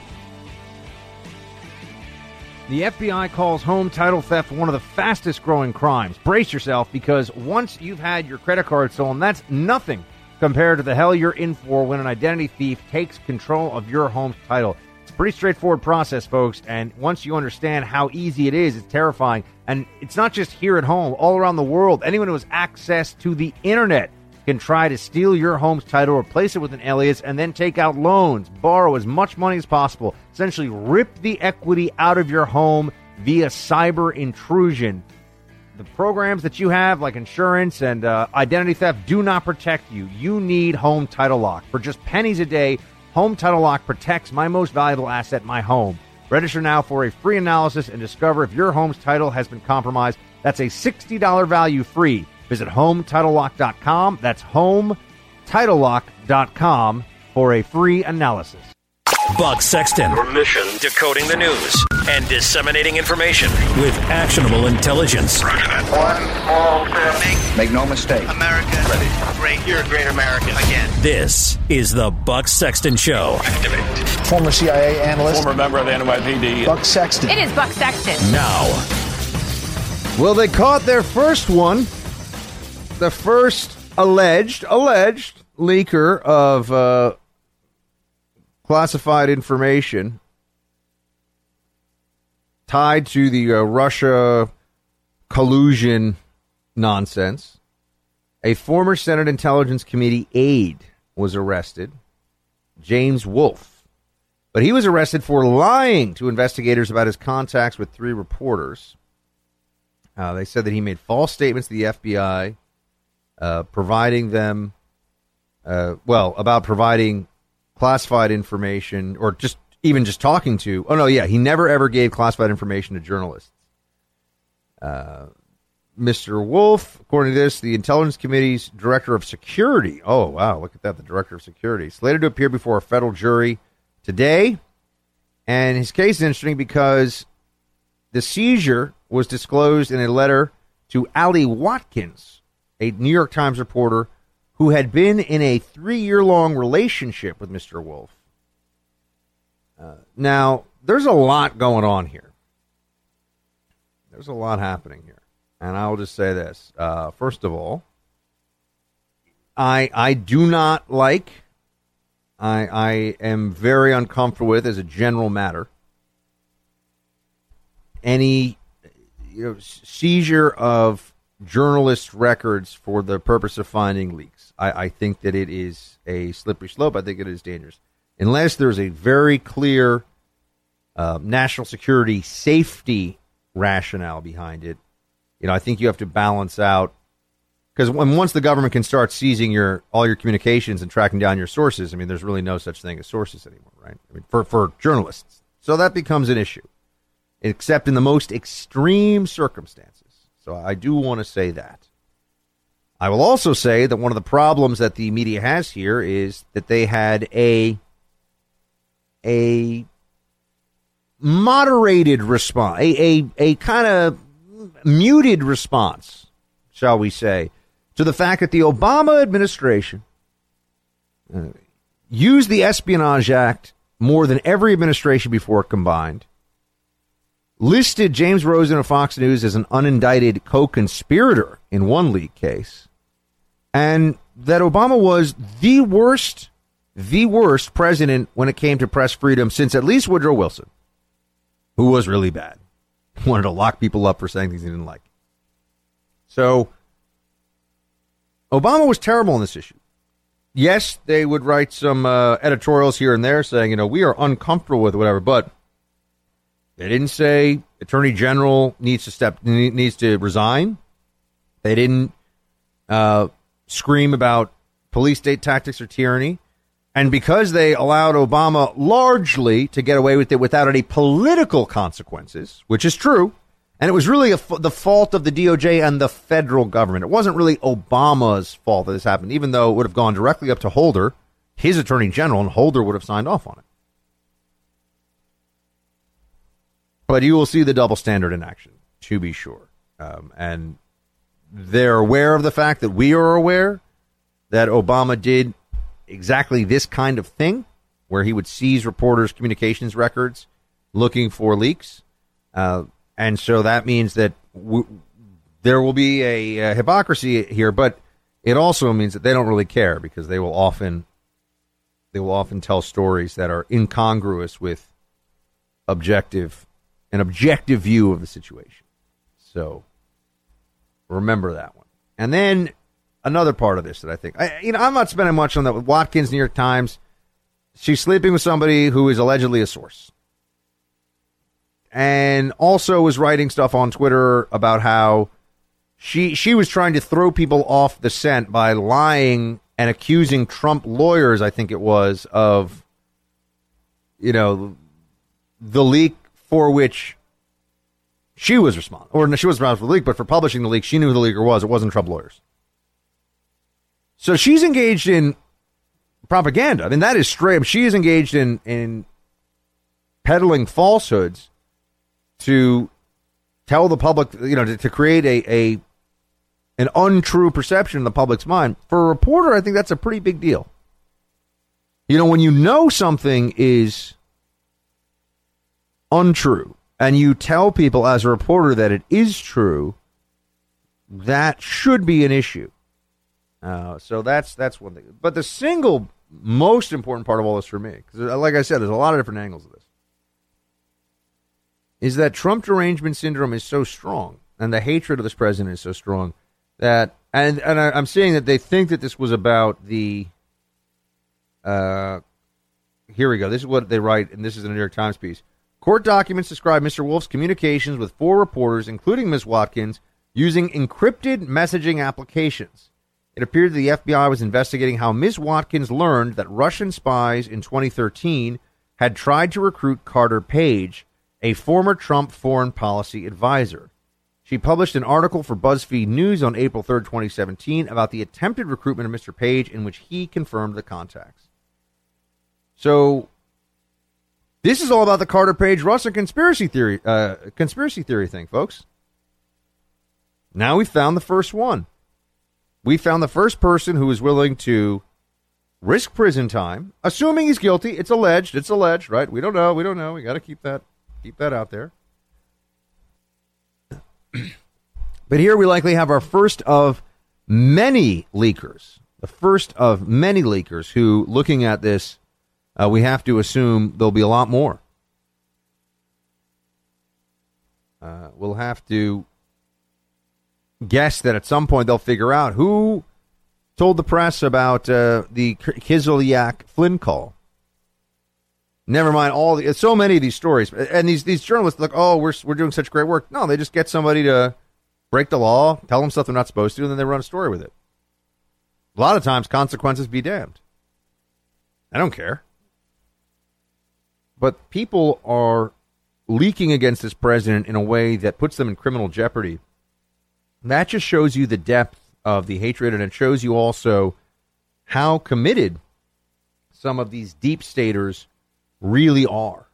The FBI calls home title theft one of the fastest growing crimes. Brace yourself because once you've had your credit card stolen, that's nothing compared to the hell you're in for when an identity thief takes control of your home's title. It's a pretty straightforward process, folks, and once you understand how easy it is, it's terrifying. And it's not just here at home, all around the world. Anyone who has access to the internet can try to steal your home's title, replace it with an alias, and then take out loans, borrow as much money as possible, essentially rip the equity out of your home via cyber intrusion. The programs that you have, like insurance and uh, identity theft, do not protect you. You need Home Title Lock. For just pennies a day, Home Title Lock protects my most valuable asset, my home. Register now for a free analysis and discover if your home's title has been compromised. That's a $60 value free. Visit HomeTitleLock.com. That's HomeTitleLock.com for a free analysis. Buck Sexton. Your mission Decoding the news and disseminating information with actionable intelligence. One small step. Make no mistake. America. Ready. Great. You're a great American. Again. This is the Buck Sexton Show. Former CIA analyst. Former member of the NYPD. Buck Sexton. It is Buck Sexton. Now, Well, they caught their first one. The first alleged, alleged leaker of uh, classified information tied to the uh, Russia collusion nonsense. A former Senate Intelligence Committee aide was arrested, James Wolfe. But he was arrested for lying to investigators about his contacts with three reporters. Uh, they said that he made false statements to the FBI, uh, providing them, uh, well, about providing classified information or just even just talking to. Oh no, yeah, he never ever gave classified information to journalists. Uh, Mr. Wolfe, according to this, the Intelligence Committee's director of security. Oh wow, look at that! The director of security slated to appear before a federal jury today, and his case is interesting because the seizure was disclosed in a letter to Ali Watkins, a New York Times reporter who had been in a three year long relationship with Mr. Wolfe. Uh, now, there's a lot going on here. There's a lot happening here. And I'll just say this. Uh, first of all, I, I do not like, I, I am very uncomfortable with as a general matter any you know, seizure of journalist records for the purpose of finding leaks. I, I think that it is a slippery slope. I think it is dangerous. Unless there's a very clear uh, national security safety rationale behind it, you know, I think you have to balance out because when once the government can start seizing your all your communications and tracking down your sources, I mean, there's really no such thing as sources anymore, right? I mean, for for journalists, so that becomes an issue except in the most extreme circumstances. So I do want to say that. I will also say that one of the problems that the media has here is that they had a a moderated response, a a, a kind of muted response, shall we say, to the fact that the Obama administration uh, used the Espionage Act more than every administration before combined, listed James Rosen of Fox News as an unindicted co conspirator in one leak case, and that Obama was the worst, the worst president when it came to press freedom since at least Woodrow Wilson, who was really bad. Wanted to lock people up for saying things he didn't like. So, Obama was terrible on this issue. Yes, they would write some uh, editorials here and there saying, you know, we are uncomfortable with whatever, but they didn't say Attorney General needs to step needs to resign. They didn't uh, scream about police state tactics or tyranny. And because they allowed Obama largely to get away with it without any political consequences, which is true, and it was really the fault of the DOJ and the federal government. It wasn't really Obama's fault that this happened, even though it would have gone directly up to Holder, his attorney general, and Holder would have signed off on it. But you will see the double standard in action, to be sure. Um, and they're aware of the fact that we are aware that Obama did exactly this kind of thing, where he would seize reporters' communications records looking for leaks. Uh, and so that means that w- there will be a, a hypocrisy here, but it also means that they don't really care because they will often they will often tell stories that are incongruous with objective an objective view of the situation. So remember that one. And then another part of this that I think, I, you know, I'm not spending much on that with Watkins, New York Times. She's sleeping with somebody who is allegedly a source. And also was writing stuff on Twitter about how she she was trying to throw people off the scent by lying and accusing Trump lawyers, I think it was, of you know the leak for which she was responsible, or she was responsible for the leak, but for publishing the leak, she knew who the leaker was. It wasn't Trump lawyers. So she's engaged in propaganda. I mean, that is straight. She is engaged in in peddling falsehoods to tell the public, you know, to, to create a, a an untrue perception in the public's mind. For a reporter, I think that's a pretty big deal. You know, when you know something is untrue and you tell people as a reporter that it is true, that should be an issue. Uh, so that's that's one thing. But the single most important part of all this for me, because like I said, there's a lot of different angles of this, is that Trump derangement syndrome is so strong, and the hatred of this president is so strong that, and and I, I'm seeing that they think that this was about the. Uh, here we go. This is what they write, and this is a New York Times piece. Court documents describe Mr. Wolfe's communications with four reporters, including Ms. Watkins, using encrypted messaging applications. It appeared the FBI was investigating how Ms. Watkins learned that Russian spies in 2013 had tried to recruit Carter Page, a former Trump foreign policy advisor. She published an article for BuzzFeed News on April 3, 2017, about the attempted recruitment of Mr. Page, in which he confirmed the contacts. So this is all about the Carter Page Russell conspiracy theory, uh, conspiracy theory thing, folks. Now we found the first one. We found the first person who is willing to risk prison time, assuming he's guilty. It's alleged. It's alleged, right? We don't know. We don't know. We got to keep that keep that out there. but here we likely have our first of many leakers. The first of many leakers who, looking at this, uh, we have to assume there'll be a lot more. Uh, we'll have to guess that at some point they'll figure out who told the press about uh, the Kislyak Flynn call. Never mind all the so many of these stories, and these these journalists look, oh, we're we're doing such great work. No, they just get somebody to break the law, tell them stuff they're not supposed to, and then they run a story with it. A lot of times, consequences be damned. I don't care. But people are leaking against this president in a way that puts them in criminal jeopardy. That just shows you the depth of the hatred, and it shows you also how committed some of these deep staters really are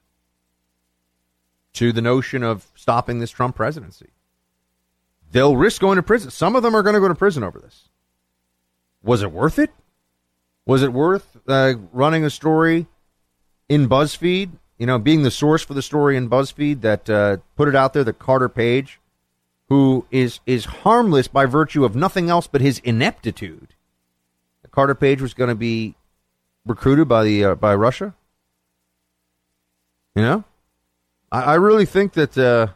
to the notion of stopping this Trump presidency. They'll risk going to prison. Some of them are going to go to prison over this. Was it worth it? Was it worth uh, running a story in BuzzFeed? You know, being the source for the story in BuzzFeed that uh, put it out there that Carter Page, who is is harmless by virtue of nothing else but his ineptitude. Carter Page was going to be recruited by the uh, by Russia. You know, I, I really think that uh,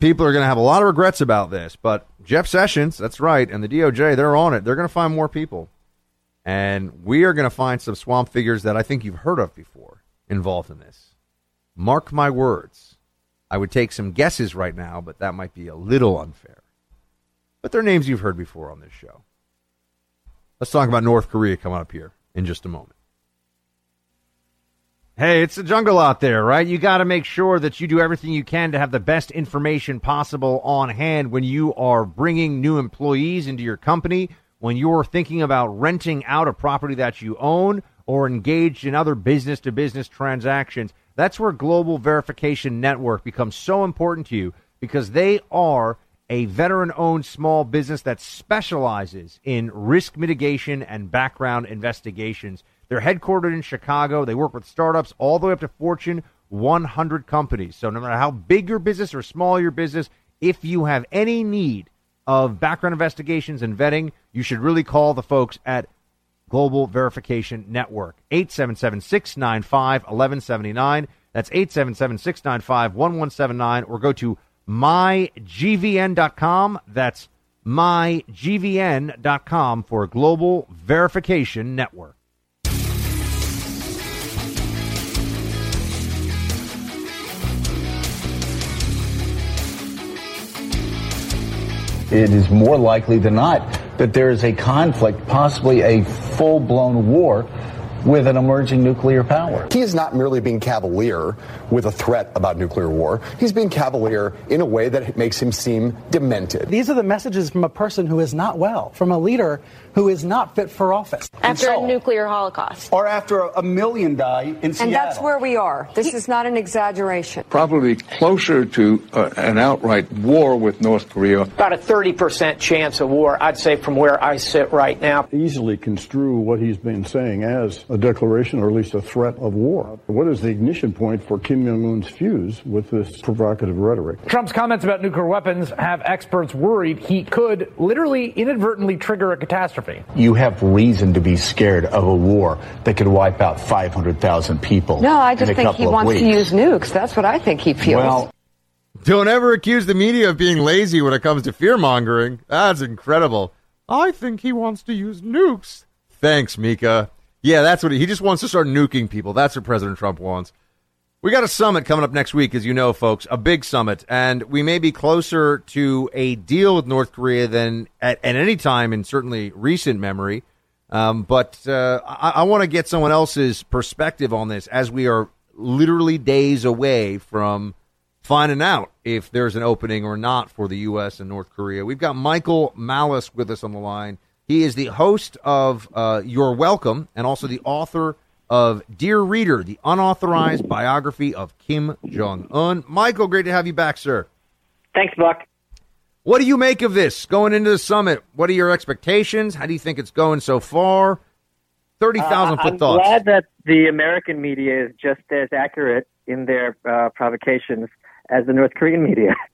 people are going to have a lot of regrets about this. But Jeff Sessions, that's right, and the DOJ, they're on it. They're going to find more people, and we are going to find some swamp figures that I think you've heard of before involved in this. Mark my words. I would take some guesses right now, but that might be a little unfair. But they're names you've heard before on this show. Let's talk about North Korea coming up here in just a moment. Hey, it's the jungle out there, right? You got to make sure that you do everything you can to have the best information possible on hand when you are bringing new employees into your company, when you're thinking about renting out a property that you own or engaged in other business to business transactions. That's where Global Verification Network becomes so important to you because they are a veteran owned small business that specializes in risk mitigation and background investigations. They're headquartered in Chicago. They work with startups all the way up to Fortune 100 companies. So, no matter how big your business or small your business, if you have any need of background investigations and vetting, you should really call the folks at Global Verification Network. 877 695 1179. That's 877 695 1179. Or go to mygvn.com. That's mygvn.com for Global Verification Network. It is more likely than not that there is a conflict, possibly a full blown war with an emerging nuclear power. He is not merely being cavalier with a threat about nuclear war. He's being cavalier in a way that makes him seem demented. These are the messages from a person who is not well, from a leader who is not fit for office. After so, a nuclear holocaust. Or after a, a million die in Seattle. And that's where we are. This is not an exaggeration. Probably closer to uh, an outright war with North Korea. About a 30% chance of war, I'd say, from where I sit right now. Easily construe what he's been saying as a declaration or at least a threat of war. What is the ignition point for Kim Jong un's fuse with this provocative rhetoric? Trump's comments about nuclear weapons have experts worried he could literally inadvertently trigger a catastrophe catastrophe. You have reason to be scared of a war that could wipe out 500,000 people. No, I just think he wants weeks. to use nukes. That's what I think he feels. Well, don't ever accuse the media of being lazy when it comes to fear mongering. That's incredible. I think he wants to use nukes. Thanks, Mika. Yeah, that's what he, he just wants to start nuking people. That's what President Trump wants. We got a summit coming up next week, as you know, folks, a big summit, and we may be closer to a deal with North Korea than at, at any time in certainly recent memory. Um, but uh, I, I want to get someone else's perspective on this as we are literally days away from finding out if there's an opening or not for the U.S. and North Korea. We've got Michael Malice with us on the line. He is the host of uh, You're Welcome and also the author of Dear Reader, the unauthorized biography of Kim Jong Un. Michael, great to have you back, sir. Thanks, Buck. What do you make of this going into the summit? What are your expectations? How do you think it's going so far? 30,000 uh, foot I'm thoughts. I'm glad that the American media is just as accurate in their uh, provocations as the North Korean media.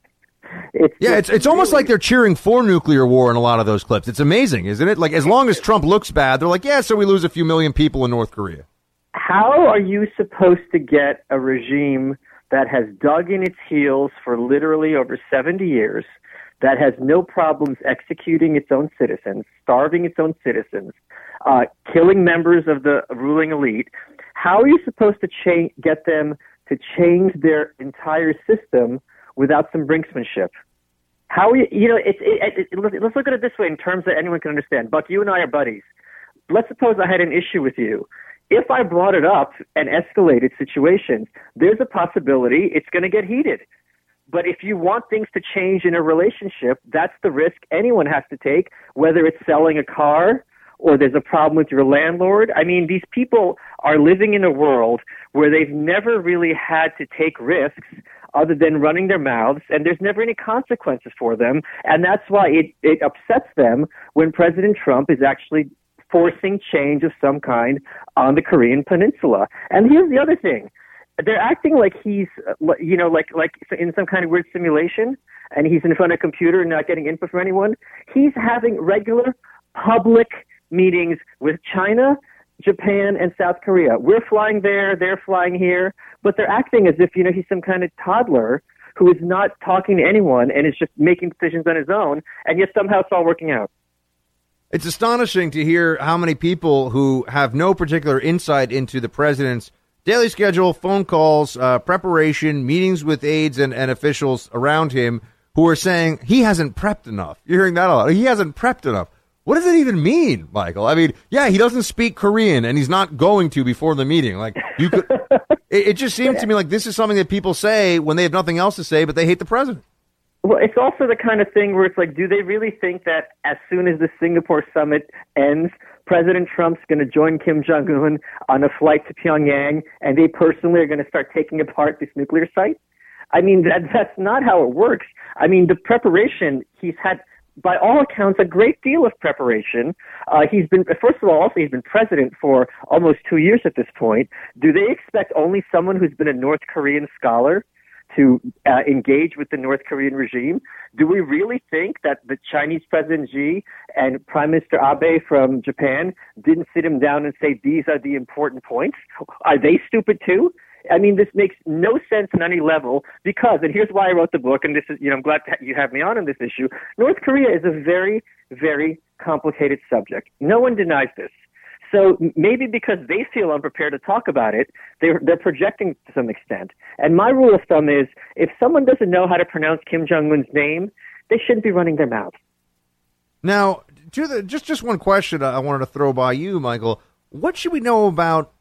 It's yeah, it's it's almost like they're cheering for nuclear war in a lot of those clips. It's amazing, isn't it? Like as long as Trump looks bad, they're like, yeah, so we lose a few million people in North Korea how are you supposed to get a regime that has dug in its heels for literally over 70 years, that has no problems executing its own citizens, starving its own citizens, uh, killing members of the ruling elite? How are you supposed to cha- get them to change their entire system without some brinksmanship? How are you, you know, it's, it, it, it, let's look at it this way in terms that anyone can understand. Buck, you and I are buddies. Let's suppose I had an issue with you if I brought it up and escalated situations, there's a possibility it's going to get heated. But if you want things to change in a relationship, that's the risk anyone has to take, whether it's selling a car or there's a problem with your landlord. I mean, these people are living in a world where they've never really had to take risks other than running their mouths, and there's never any consequences for them. And that's why it, it upsets them when President Trump is actually forcing change of some kind on the Korean Peninsula. And here's the other thing. They're acting like he's, you know, like like in some kind of weird simulation, and he's in front of a computer and not getting input from anyone. He's having regular public meetings with China, Japan, and South Korea. We're flying there, they're flying here, but they're acting as if, you know, he's some kind of toddler who is not talking to anyone and is just making decisions on his own, and yet somehow it's all working out. It's astonishing to hear how many people who have no particular insight into the president's daily schedule, phone calls, uh, preparation, meetings with aides and, and officials around him who are saying he hasn't prepped enough. You're hearing that a lot. He hasn't prepped enough. What does it even mean, Michael? I mean, yeah, he doesn't speak Korean and he's not going to before the meeting. Like you could, it, it just seems to me like this is something that people say when they have nothing else to say, but they hate the president. Well, it's also the kind of thing where it's like, do they really think that as soon as the Singapore summit ends, President Trump's going to join Kim Jong Un on a flight to Pyongyang, and they personally are going to start taking apart this nuclear site? I mean, that that's not how it works. I mean, the preparation he's had by all accounts, a great deal of preparation. Uh, he's been, first of all, also he's been president for almost two years at this point. Do they expect only someone who's been a North Korean scholar to uh, engage with the North Korean regime? Do we really think that the Chinese President Xi and Prime Minister Abe from Japan didn't sit him down and say, these are the important points? Are they stupid too? I mean, this makes no sense on any level because, and here's why I wrote the book, and this is, you know, I'm glad you have me on on this issue. North Korea is a very, very complicated subject. No one denies this. So maybe because they feel unprepared to talk about it, they're, they're projecting to some extent. And my rule of thumb is if someone doesn't know how to pronounce Kim Jong Un's name, they shouldn't be running their mouth. Now, the, just just one question I wanted to throw by you, Michael. What should we know about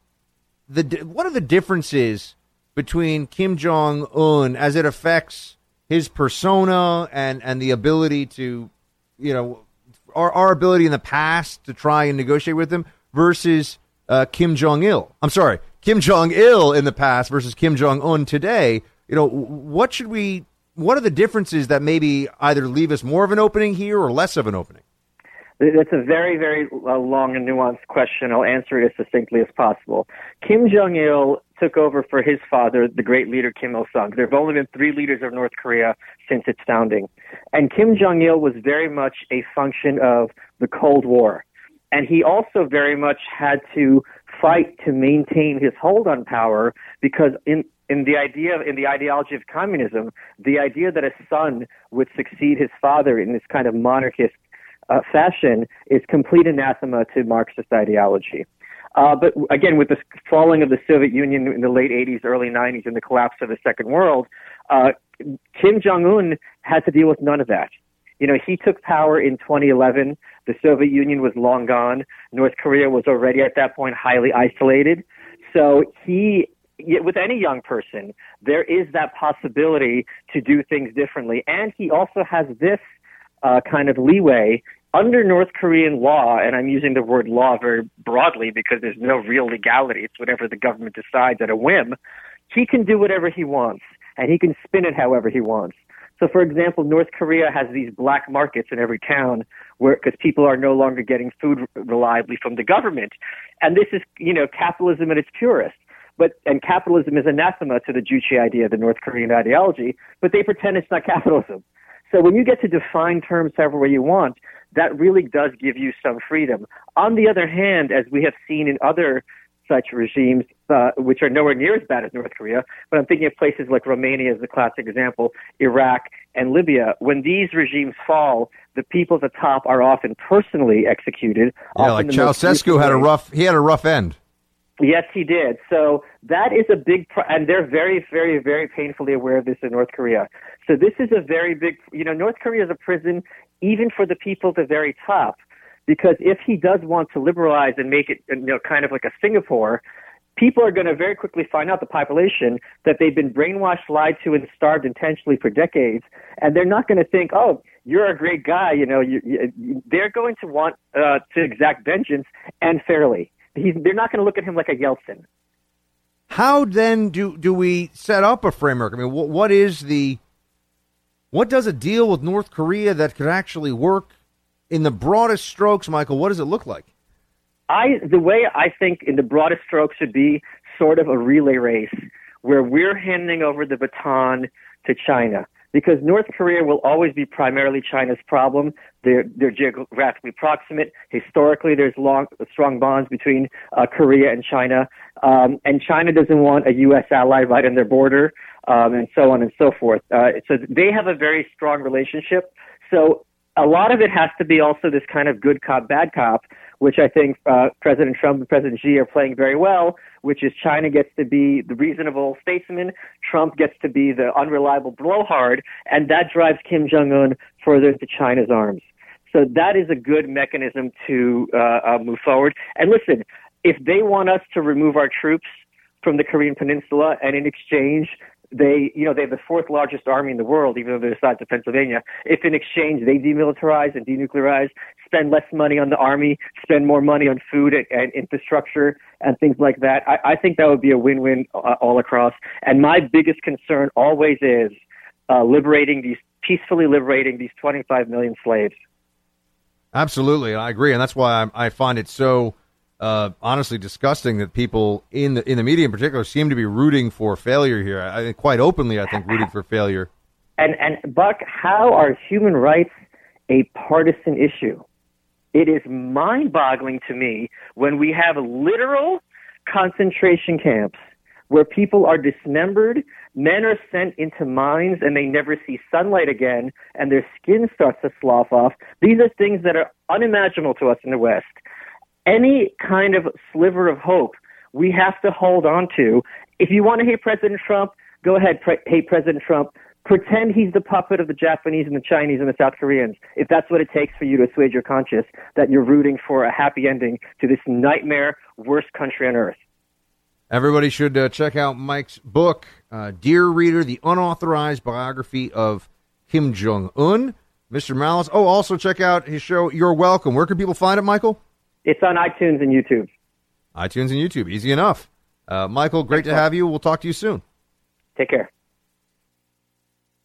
the what are the differences between Kim Jong Un as it affects his persona and and the ability to, you know, our our ability in the past to try and negotiate with him versus uh, Kim Jong Il. I'm sorry, Kim Jong Il in the past versus Kim Jong Un today. You know, what should we? What are the differences that maybe either leave us more of an opening here or less of an opening? That's a very, very uh, long and nuanced question. I'll answer it as succinctly as possible. Kim Jong il took over for his father, the great leader Kim Il sung. There have only been three leaders of North Korea since its founding. And Kim Jong il was very much a function of the Cold War. And he also very much had to fight to maintain his hold on power because in in the idea in the ideology of communism, the idea that a son would succeed his father in this kind of monarchist uh, fashion is complete anathema to Marxist ideology. Uh, but again, with the falling of the Soviet Union in the late 80s, early 90s, and the collapse of the Second World, uh, Kim Jong Un had to deal with none of that. You know, he took power in 2011. The Soviet Union was long gone. North Korea was already at that point highly isolated. So he, with any young person, there is that possibility to do things differently. And he also has this uh, kind of leeway under North Korean law, and I'm using the word law very broadly because there's no real legality, it's whatever the government decides at a whim, he can do whatever he wants, and he can spin it however he wants. So, for example, North Korea has these black markets in every town where, because people are no longer getting food reliably from the government. And this is, you know, capitalism at its purest. But, and capitalism is anathema to the Juche idea, the North Korean ideology, but they pretend it's not capitalism. So when you get to define terms however way you want, that really does give you some freedom. On the other hand, as we have seen in other such regimes, uh, which are nowhere near as bad as North Korea, but I'm thinking of places like Romania as a classic example, Iraq and Libya. When these regimes fall, the people at the top are often personally executed. Yeah, like Ceausescu had a rough, he had a rough end. Yes, he did. So that is a big, pro- and they're very, very, very painfully aware of this in North Korea. So this is a very big, you know, North Korea is a prison even for the people at the very top, because if he does want to liberalize and make it, you know, kind of like a Singapore, people are going to very quickly find out the population that they've been brainwashed, lied to, and starved intentionally for decades, and they're not going to think, oh, you're a great guy. You know, you, you, they're going to want uh, to exact vengeance and fairly. He's, they're not going to look at him like a Yeltsin. how then do do we set up a framework? I mean, what, what is the what does a deal with North Korea that could actually work in the broadest strokes, Michael? What does it look like? I the way I think in the broadest strokes should be sort of a relay race where we're handing over the baton to China because North Korea will always be primarily China's problem. They're, they're geographically proximate. Historically, there's long, strong bonds between uh, Korea and China. Um, and China doesn't want a U.S. ally right on their border, um, and so on and so forth. Uh, so they have a very strong relationship. So a lot of it has to be also this kind of good cop, bad cop, which I think uh, President Trump and President Xi are playing very well, which is China gets to be the reasonable statesman, Trump gets to be the unreliable blowhard, and that drives Kim Jong Un further to China's arms. So that is a good mechanism to uh, uh, move forward. And listen, if they want us to remove our troops from the Korean Peninsula, and in exchange they, you know, they have the fourth largest army in the world, even though they're the size of Pennsylvania. If in exchange they demilitarize and denuclearize, spend less money on the army, spend more money on food and, and infrastructure and things like that, I, I think that would be a win-win uh, all across. And my biggest concern always is uh, liberating these, peacefully liberating these 25 million slaves. Absolutely, I agree, and that's why I, I find it so uh, honestly disgusting that people in the in the media in particular seem to be rooting for failure here. I quite openly, I think rooting for failure. And and Buck, how are human rights a partisan issue? It is mind-boggling to me when we have literal concentration camps where people are dismembered, men are sent into mines and they never see sunlight again, and their skin starts to slough off. These are things that are unimaginable to us in the West any kind of sliver of hope we have to hold on to. If you want to hate President Trump, go ahead, pre- hate President Trump. Pretend he's the puppet of the Japanese and the Chinese and the South Koreans. If that's what it takes for you to assuage your conscience, that you're rooting for a happy ending to this nightmare, worst country on earth. Everybody should uh, check out Mike's book, uh, Dear Reader, the unauthorized biography of Kim Jong Un. Mr. Malice. Oh, also check out his show, You're Welcome. Where can people find it, Michael? It's on iTunes and YouTube. iTunes and YouTube. Easy enough. Uh, Michael, great to have you. We'll talk to you soon. Take care.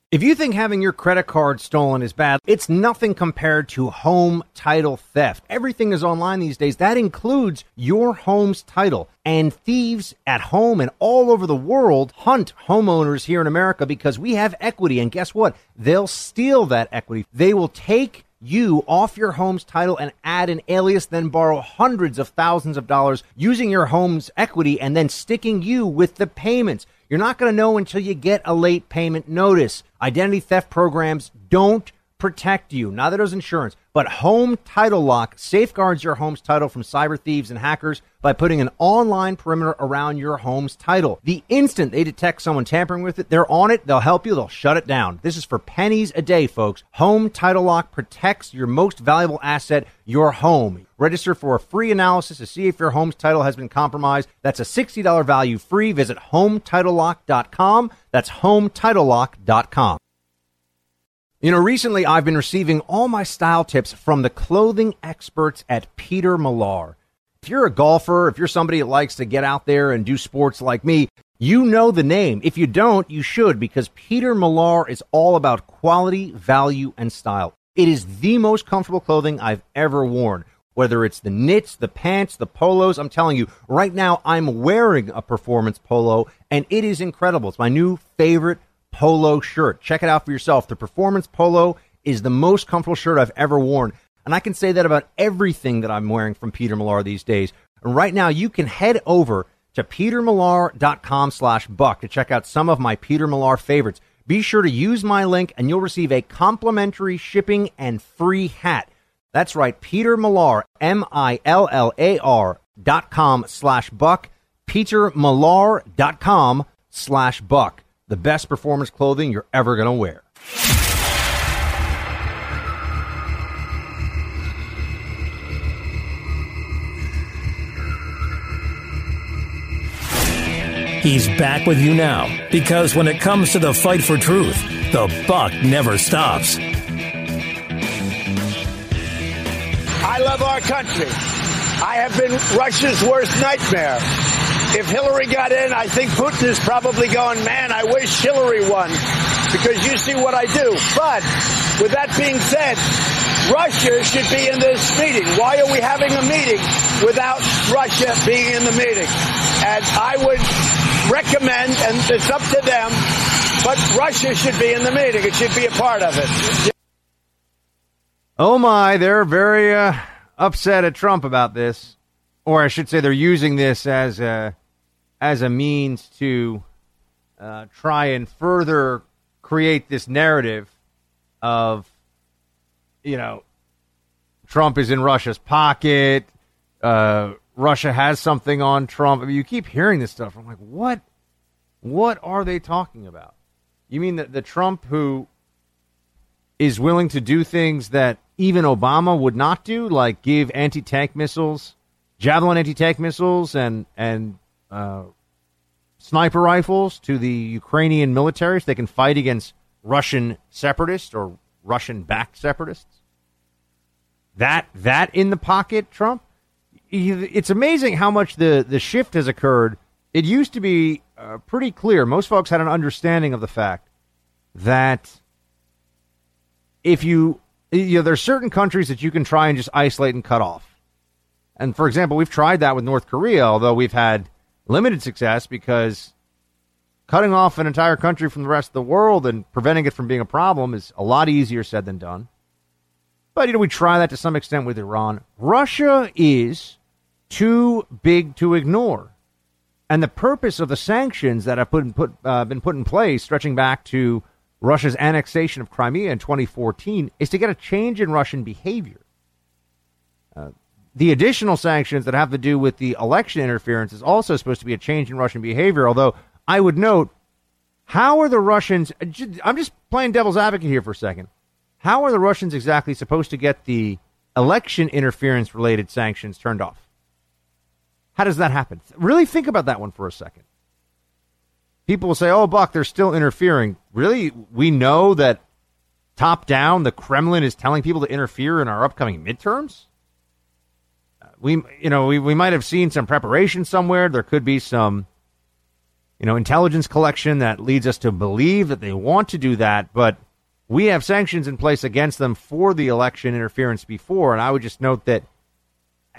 If you think having your credit card stolen is bad, it's nothing compared to home title theft. Everything is online these days. That includes your home's title. And thieves at home and all over the world hunt homeowners here in America because we have equity. And guess what? They'll steal that equity. They will take you off your home's title and add an alias, then borrow hundreds of thousands of dollars using your home's equity and then sticking you with the payments. You're not going to know until you get a late payment notice. Identity theft programs don't protect you. Neither does insurance. But Home Title Lock safeguards your home's title from cyber thieves and hackers by putting an online perimeter around your home's title. The instant they detect someone tampering with it, they're on it, they'll help you, they'll shut it down. This is for pennies a day, folks. Home Title Lock protects your most valuable asset, your home. Register for a free analysis to see if your home's title has been compromised. That's a $60 value free. Visit HomeTitleLock.com. That's HomeTitleLock.com. You know, recently I've been receiving all my style tips from the clothing experts at Peter Millar. If you're a golfer, if you're somebody that likes to get out there and do sports like me, you know the name. If you don't, you should because Peter Millar is all about quality, value, and style. It is the most comfortable clothing I've ever worn. Whether it's the knits, the pants, the polos, I'm telling you, right now I'm wearing a performance polo and it is incredible. It's my new favorite polo shirt. Check it out for yourself. The Performance Polo is the most comfortable shirt I've ever worn. And I can say that about everything that I'm wearing from Peter Millar these days. And right now you can head over to petermillar.com slash buck to check out some of my Peter Millar favorites. Be sure to use my link and you'll receive a complimentary shipping and free hat. That's right, Peter Millar, M-I-L-L-A-R dot com slash buck, petermillar.com slash buck the best performance clothing you're ever going to wear. He's back with you now because when it comes to the fight for truth, the buck never stops. I love our country. I have been Russia's worst nightmare. If Hillary got in, I think Putin is probably going, man, I wish Hillary won because you see what I do. But with that being said, Russia should be in this meeting. Why are we having a meeting without Russia being in the meeting? And I would recommend, and it's up to them, but Russia should be in the meeting. It should be a part of it. Oh my, they're very uh, upset at Trump about this, or I should say, they're using this as a as a means to uh, try and further create this narrative of, you know, Trump is in Russia's pocket. Uh, Russia has something on Trump. I mean, you keep hearing this stuff. I'm like, what? What are they talking about? You mean that the Trump who is willing to do things that even Obama would not do, like give anti-tank missiles, javelin anti-tank missiles, and and uh, sniper rifles to the Ukrainian military so they can fight against Russian separatists or Russian-backed separatists. That that in the pocket, Trump. It's amazing how much the the shift has occurred. It used to be uh, pretty clear. Most folks had an understanding of the fact that if you you know there's certain countries that you can try and just isolate and cut off. And for example, we've tried that with North Korea, although we've had limited success because cutting off an entire country from the rest of the world and preventing it from being a problem is a lot easier said than done. But you know, we try that to some extent with Iran. Russia is too big to ignore. And the purpose of the sanctions that have put, put, uh, been put in place, stretching back to Russia's annexation of Crimea in 2014, is to get a change in Russian behavior. Uh, the additional sanctions that have to do with the election interference is also supposed to be a change in Russian behavior, although I would note how are the Russians, I'm just playing devil's advocate here for a second. How are the Russians exactly supposed to get the election interference related sanctions turned off? How does that happen? Really think about that one for a second. People will say, oh, Buck, they're still interfering. Really? We know that top down, the Kremlin is telling people to interfere in our upcoming midterms? We you know we, we might have seen some preparation somewhere. There could be some you know intelligence collection that leads us to believe that they want to do that but we have sanctions in place against them for the election interference before and i would just note that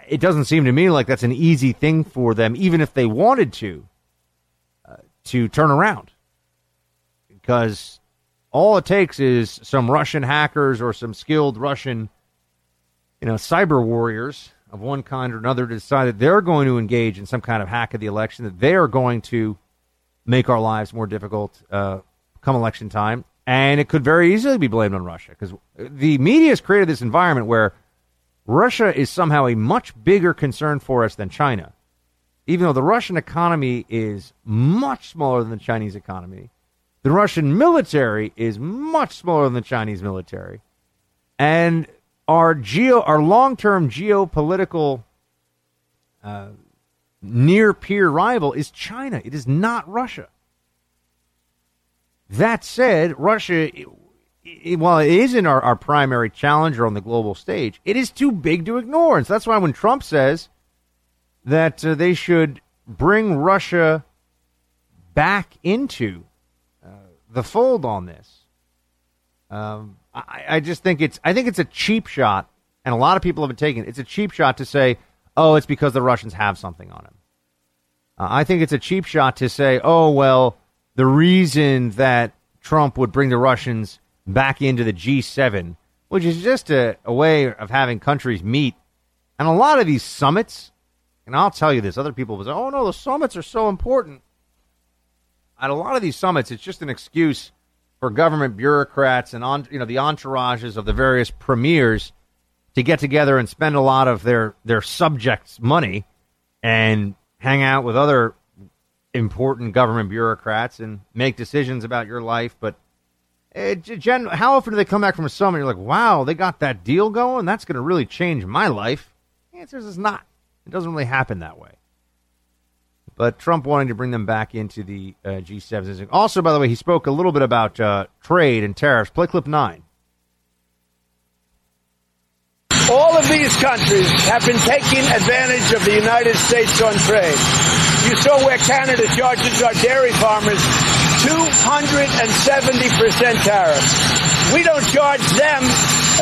it doesn't seem to me like that's an easy thing for them even if they wanted to uh, to turn around. Because all it takes is some russian hackers or some skilled russian you know cyber warriors of one kind or another decide that they're going to engage in some kind of hack of the election, that they are going to make our lives more difficult uh, come election time. And it could very easily be blamed on Russia because the media has created this environment where Russia is somehow a much bigger concern for us than China. Even though the Russian economy is much smaller than the Chinese economy, the Russian military is much smaller than the Chinese military. And our geo our long term geopolitical uh, near peer rival is China. It is not Russia. That said, Russia, while it isn't our, our primary challenger on the global stage, it is too big to ignore. And so that's why when Trump says that uh, they should bring Russia back into uh, the fold on this, um, I, I just think it's I think it's a cheap shot, and a lot of people have been taking it. It's a cheap shot to say, oh, it's because the Russians have something on him. Uh, I think it's a cheap shot to say, oh, well, the reason that Trump would bring the Russians back into the G7, which is just a, a way of having countries meet, and a lot of these summits, and I'll tell you this, other people will say, oh, no, the summits are so important. At a lot of these summits, it's just an excuse for government bureaucrats and on, you know the entourages of the various premiers to get together and spend a lot of their their subjects' money and hang out with other important government bureaucrats and make decisions about your life. But it, eh, Jen, how often do they come back from a summit? You're like, wow, they got that deal going. That's going to really change my life. The answer is not. It doesn't really happen that way. But Trump wanting to bring them back into the uh, G7. Also, by the way, he spoke a little bit about uh, trade and tariffs. Play clip nine. All of these countries have been taking advantage of the United States on trade. you saw where Canada charges our dairy farmers 270% tariffs. We don't charge them,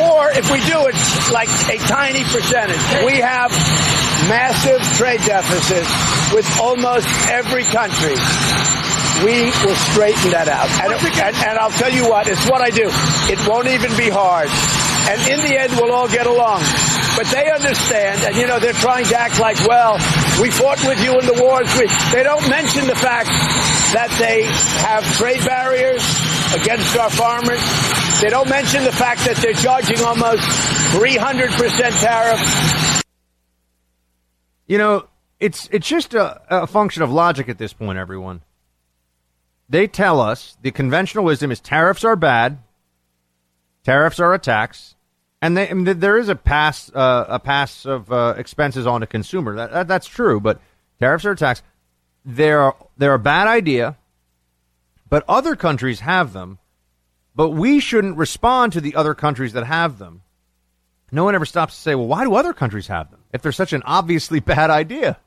or if we do, it's like a tiny percentage. We have massive trade deficits with almost every country. We will straighten that out. And, and, and I'll tell you what, it's what I do. It won't even be hard. And in the end, we'll all get along. But they understand, and you know, they're trying to act like, well, we fought with you in the wars. We, they don't mention the fact that they have trade barriers against our farmers. They don't mention the fact that they're charging almost 300% tariff. You know, it's it's just a, a function of logic at this point, everyone. They tell us the conventional wisdom is tariffs are bad, tariffs are a tax, and, they, and there is a pass uh, a pass of uh, expenses on a consumer. That, that, that's true, but tariffs are a tax. They're they're a bad idea, but other countries have them. But we shouldn't respond to the other countries that have them. No one ever stops to say, "Well, why do other countries have them?" If they're such an obviously bad idea,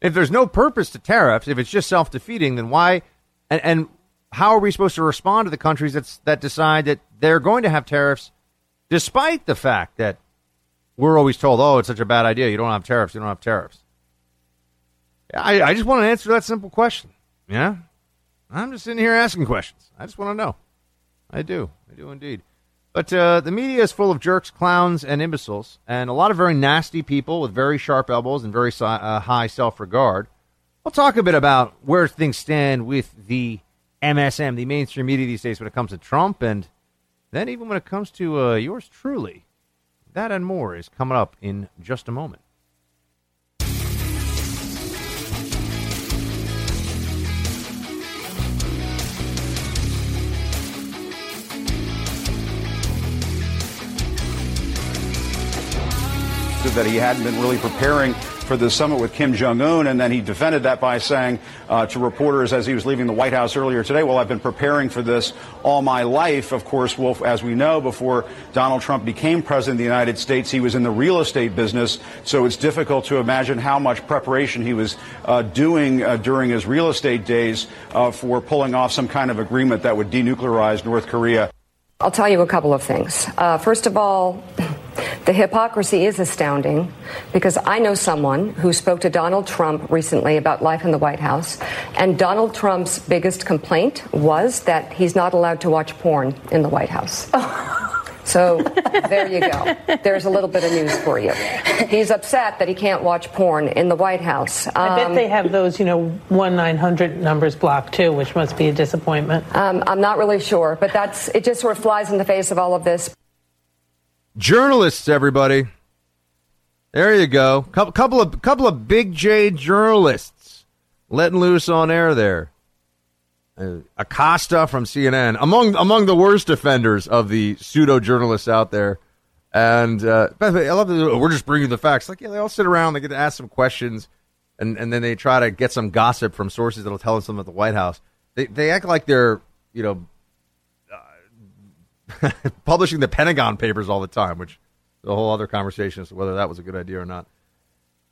if there's no purpose to tariffs, if it's just self defeating, then why? And, and how are we supposed to respond to the countries that's, that decide that they're going to have tariffs despite the fact that we're always told, oh, it's such a bad idea. You don't have tariffs. You don't have tariffs. I, I just want to answer that simple question. Yeah? I'm just sitting here asking questions. I just want to know. I do. I do indeed. But uh, the media is full of jerks, clowns, and imbeciles, and a lot of very nasty people with very sharp elbows and very uh, high self regard. We'll talk a bit about where things stand with the MSM, the mainstream media these days, when it comes to Trump, and then even when it comes to uh, yours truly. That and more is coming up in just a moment. That he hadn't been really preparing for the summit with Kim Jong Un, and then he defended that by saying uh, to reporters as he was leaving the White House earlier today, "Well, I've been preparing for this all my life." Of course, Wolf, as we know, before Donald Trump became president of the United States, he was in the real estate business, so it's difficult to imagine how much preparation he was uh, doing uh, during his real estate days uh, for pulling off some kind of agreement that would denuclearize North Korea. I'll tell you a couple of things. Uh, first of all. The hypocrisy is astounding because I know someone who spoke to Donald Trump recently about life in the White House, and Donald Trump's biggest complaint was that he's not allowed to watch porn in the White House. So there you go. There's a little bit of news for you. He's upset that he can't watch porn in the White House. Um, I bet they have those, you know, one nine hundred numbers blocked too, which must be a disappointment. Um, I'm not really sure, but that's it. Just sort of flies in the face of all of this. Journalists, everybody. There you go. Couple, couple of couple of big J journalists letting loose on air there. Uh, Acosta from CNN, among among the worst offenders of the pseudo journalists out there. And uh, by the way, I love that we're just bringing the facts. Like, yeah, they all sit around, they get to ask some questions, and, and then they try to get some gossip from sources that'll tell them something at the White House. They they act like they're you know publishing the Pentagon Papers all the time, which is a whole other conversation as to whether that was a good idea or not.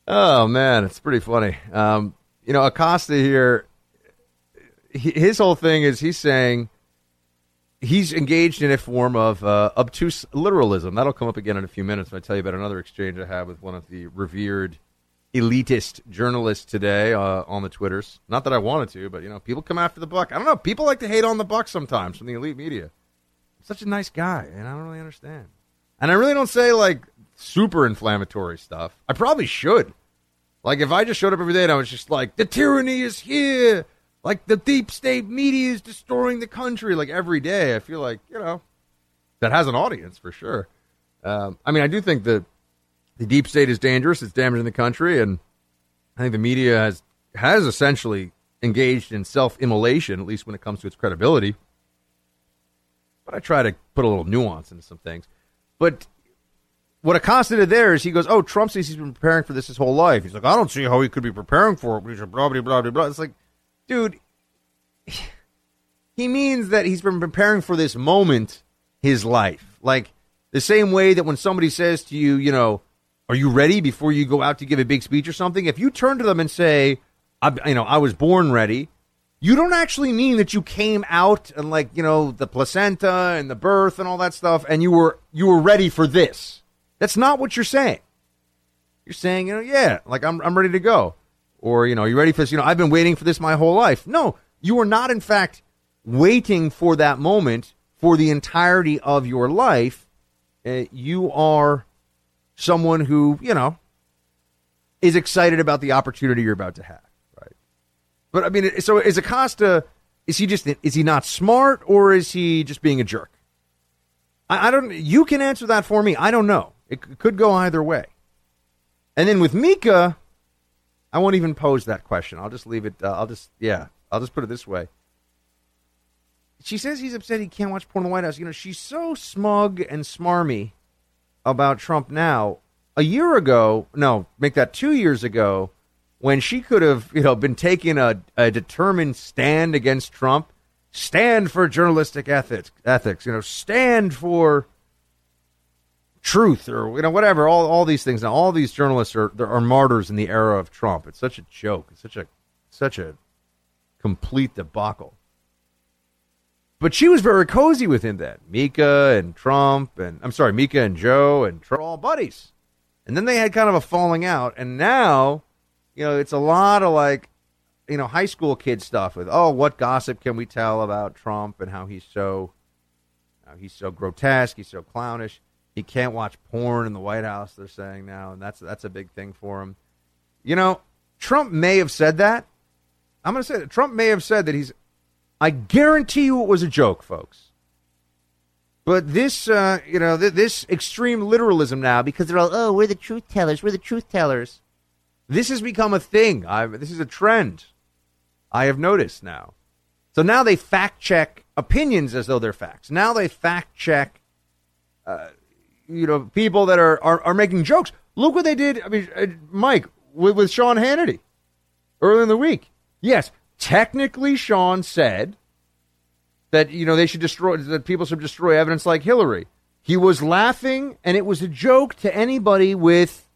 Oh man, it's pretty funny. Um, you know, Acosta here, his whole thing is he's saying he's engaged in a form of uh, obtuse literalism. That'll come up again in a few minutes. When I tell you about another exchange I had with one of the revered elitist journalists today uh, on the Twitters. Not that I wanted to, but you know, people come after the buck. I don't know. People like to hate on the buck sometimes from the elite media such a nice guy, and I don't really understand. And I really don't say like super inflammatory stuff. I probably should. Like if I just showed up every day and I was just like, the tyranny is here, like the deep state media is destroying the country, like every day, I feel like you know that has an audience for sure. Um, I mean, I do think that the deep state is dangerous; it's damaging the country, and I think the media has has essentially engaged in self immolation, at least when it comes to its credibility. But I try to put a little nuance into some things. But what Acosta did there is he goes, "Oh, Trump says he's been preparing for this his whole life." He's like, "I don't see how he could be preparing for it." Blah blah blah blah blah. It's like, dude, he means that he's been preparing for this moment his life, like the same way that when somebody says to you, you know, "Are you ready?" before you go out to give a big speech or something. If you turn to them and say, I, you know, I was born ready. You don't actually mean that you came out and like, you know, the placenta and the birth and all that stuff and you were you were ready for this. That's not what you're saying. You're saying, you know, yeah, like I'm I'm ready to go. Or, you know, you ready for this? You know, I've been waiting for this my whole life. No, you are not in fact waiting for that moment for the entirety of your life. Uh, you are someone who, you know, is excited about the opportunity you're about to have. But I mean, so is Acosta? Is he just is he not smart or is he just being a jerk? I, I don't. You can answer that for me. I don't know. It could go either way. And then with Mika, I won't even pose that question. I'll just leave it. Uh, I'll just yeah. I'll just put it this way. She says he's upset he can't watch porn in the White House. You know, she's so smug and smarmy about Trump now. A year ago, no, make that two years ago when she could have, you know, been taking a, a determined stand against Trump, stand for journalistic ethics, ethics, you know, stand for truth or you know whatever. All, all these things. Now all these journalists are are martyrs in the era of Trump. It's such a joke. It's such a such a complete debacle. But she was very cozy with him then. Mika and Trump and I'm sorry Mika and Joe and Trump all buddies. And then they had kind of a falling out. And now you know, it's a lot of like, you know, high school kid stuff with, oh, what gossip can we tell about Trump and how he's so, he's so grotesque, he's so clownish. He can't watch porn in the White House. They're saying now, and that's that's a big thing for him. You know, Trump may have said that. I'm going to say that Trump may have said that he's. I guarantee you, it was a joke, folks. But this, uh, you know, th- this extreme literalism now, because they're all, oh, we're the truth tellers, we're the truth tellers. This has become a thing. I, this is a trend I have noticed now. So now they fact check opinions as though they're facts. Now they fact check, uh, you know, people that are, are, are making jokes. Look what they did. I mean, uh, Mike with, with Sean Hannity early in the week. Yes, technically, Sean said that you know they should destroy that people should destroy evidence like Hillary. He was laughing, and it was a joke to anybody with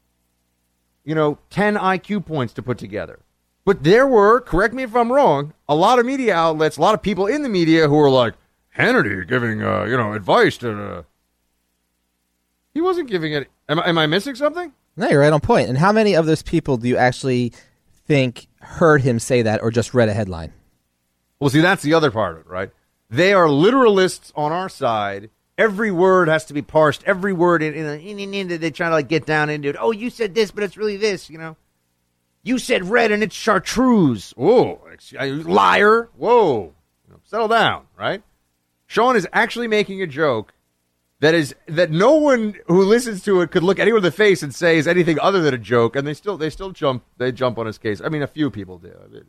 you know, 10 IQ points to put together. But there were, correct me if I'm wrong, a lot of media outlets, a lot of people in the media who were like, Hannity giving, uh, you know, advice to. Uh... He wasn't giving it. Am, am I missing something? No, you're right on point. And how many of those people do you actually think heard him say that or just read a headline? Well, see, that's the other part of it, right? They are literalists on our side every word has to be parsed. Every word in, in, in, they try to like get down into it. Oh, you said this, but it's really this. You know, you said red and it's chartreuse. Oh, liar! Whoa, settle down, right? Sean is actually making a joke that is that no one who listens to it could look anyone in the face and say is anything other than a joke, and they still they still jump they jump on his case. I mean, a few people do. I mean,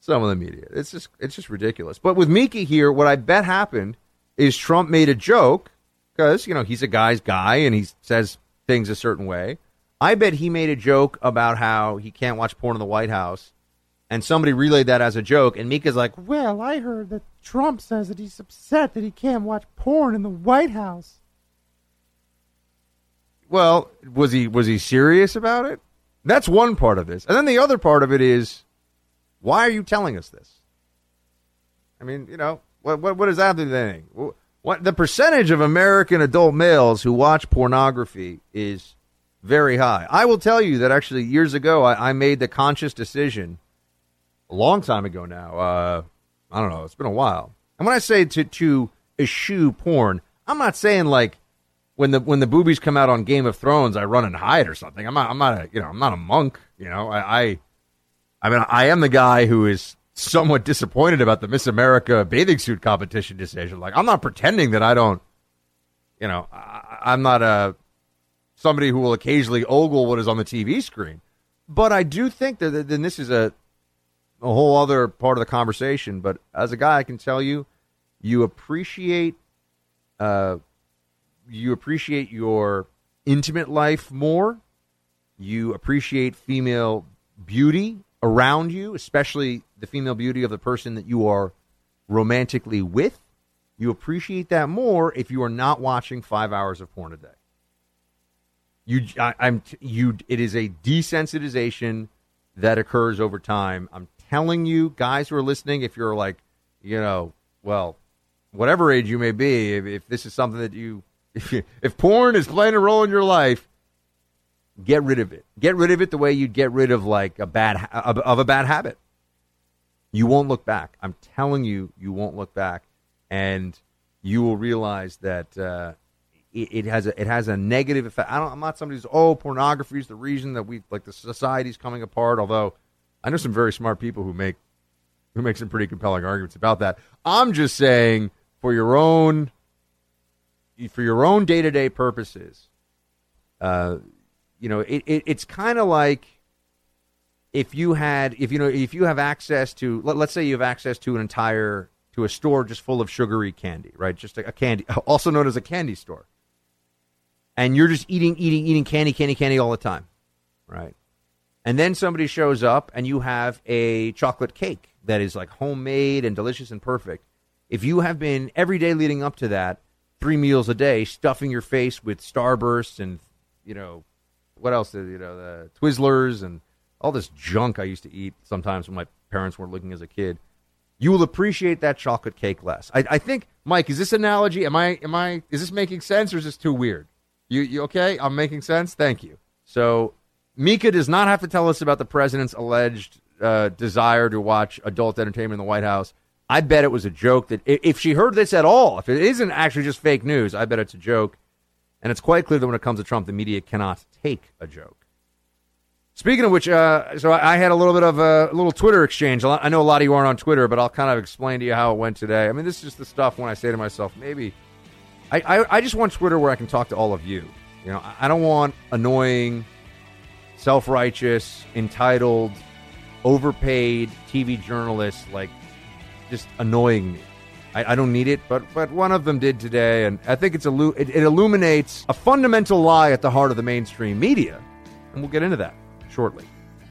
some of the media. It's just it's just ridiculous. But with Mika here, what I bet happened is Trump made a joke because, you know, he's a guy's guy and he says things a certain way. I bet he made a joke about how he can't watch porn in the White House. And somebody relayed that as a joke. And Mika's like, well, I heard that Trump says that he's upset that he can't watch porn in the White House. Well, was he was he serious about it? That's one part of this. And then the other part of it is why are you telling us this? I mean, you know, what what, what does that do anything? What the percentage of American adult males who watch pornography is very high. I will tell you that actually years ago I, I made the conscious decision a long time ago now. Uh, I don't know, it's been a while. And when I say to to eschew porn, I'm not saying like when the when the boobies come out on Game of Thrones, I run and hide or something. I'm not I'm not a you know I'm not a monk. You know I I, I mean I am the guy who is somewhat disappointed about the Miss America bathing suit competition decision. Like, I'm not pretending that I don't, you know, I, am not a somebody who will occasionally ogle what is on the TV screen. But I do think that then this is a a whole other part of the conversation. But as a guy, I can tell you, you appreciate, uh, you appreciate your intimate life more. You appreciate female beauty around you, especially the female beauty of the person that you are romantically with, you appreciate that more if you are not watching five hours of porn a day. You, I, am you. It is a desensitization that occurs over time. I'm telling you, guys who are listening, if you're like, you know, well, whatever age you may be, if, if this is something that you, if, you, if porn is playing a role in your life, get rid of it. Get rid of it the way you'd get rid of like a bad of, of a bad habit. You won't look back. I'm telling you, you won't look back, and you will realize that uh, it, it, has a it has a negative effect. I I'm not somebody who's oh pornography is the reason that we like the society's coming apart. Although I know some very smart people who make who make some pretty compelling arguments about that. I'm just saying for your own for your own day to day purposes. Uh, you know, it, it it's kind of like if you had if you know if you have access to let, us say you have access to an entire to a store just full of sugary candy, right? Just a, a candy, also known as a candy store, and you're just eating, eating, eating candy, candy, candy all the time, right? And then somebody shows up and you have a chocolate cake that is like homemade and delicious and perfect. If you have been every day leading up to that, three meals a day, stuffing your face with Starbursts and you know what else? You know the Twizzlers and all this junk I used to eat sometimes when my parents weren't looking as a kid. You will appreciate that chocolate cake less. I, I think, Mike, is this analogy? Am I? Am I? Is this making sense, or is this too weird? You, you okay? I'm making sense. Thank you. So, Mika does not have to tell us about the president's alleged uh, desire to watch adult entertainment in the White House. I bet it was a joke. That if she heard this at all, if it isn't actually just fake news, I bet it's a joke. And it's quite clear that when it comes to Trump, the media cannot take a joke. Speaking of which, uh, so I had a little bit of a little Twitter exchange. I know a lot of you aren't on Twitter, but I'll kind of explain to you how it went today. I mean, this is just the stuff when I say to myself, maybe I, I, I just want Twitter where I can talk to all of you. You know, I don't want annoying, self righteous, entitled, overpaid TV journalists like just annoying me. I, I, don't need it, but but one of them did today, and I think it's illu- it, it illuminates a fundamental lie at the heart of the mainstream media, and we'll get into that shortly.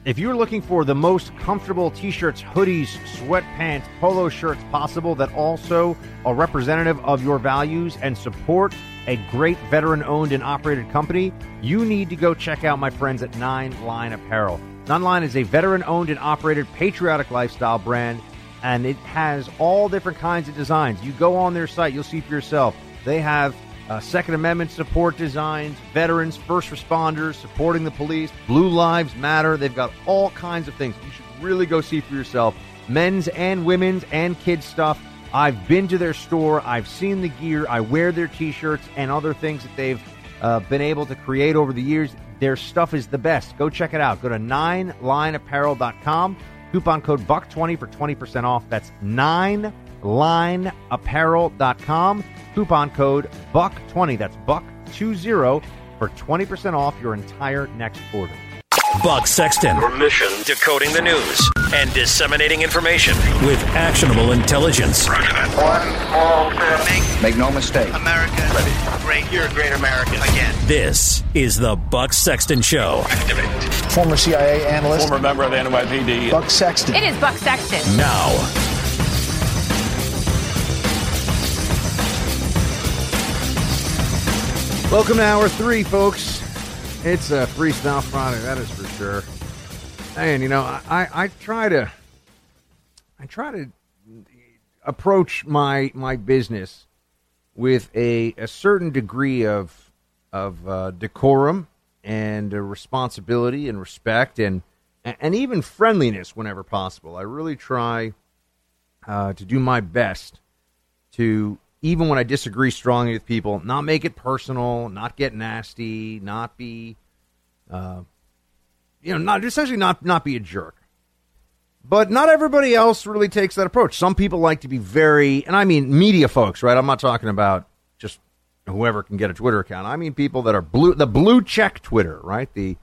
If you're looking for the most comfortable t-shirts, hoodies, sweatpants, polo shirts possible that also are representative of your values and support a great veteran-owned and operated company, you need to go check out my friends at Nine Line Apparel. Nine Line is a veteran-owned and operated patriotic lifestyle brand and it has all different kinds of designs. You go on their site, you'll see for yourself. They have uh, Second Amendment support designs, veterans, first responders, supporting the police, Blue Lives Matter. They've got all kinds of things. You should really go see for yourself. Men's and women's and kids stuff. I've been to their store. I've seen the gear. I wear their T-shirts and other things that they've uh, been able to create over the years. Their stuff is the best. Go check it out. Go to ninelineapparel.com. Coupon code BUCK20 for 20% off. That's 9lineapparel.com. Coupon code BUCK20. That's BUCK20 for 20% off your entire next order. Buck Sexton. Your mission decoding the news and disseminating information with actionable intelligence. One small step. Make, Make no mistake. America Ready. great. You're a great American again. This is the Buck Sexton Show. Activate. Former CIA analyst Former member of the NYPD. Buck Sexton. It is Buck Sexton. Now, Welcome to hour three, folks. It's a Freestyle Friday, that is for sure. And you know, I, I, try to, I try to approach my my business with a, a certain degree of of uh, decorum and uh, responsibility and respect and and even friendliness whenever possible. I really try uh, to do my best to even when I disagree strongly with people, not make it personal, not get nasty, not be, uh, you know, not essentially not not be a jerk. But not everybody else really takes that approach. Some people like to be very, and I mean media folks, right? I'm not talking about just whoever can get a Twitter account. I mean people that are blue, the blue check Twitter, right? The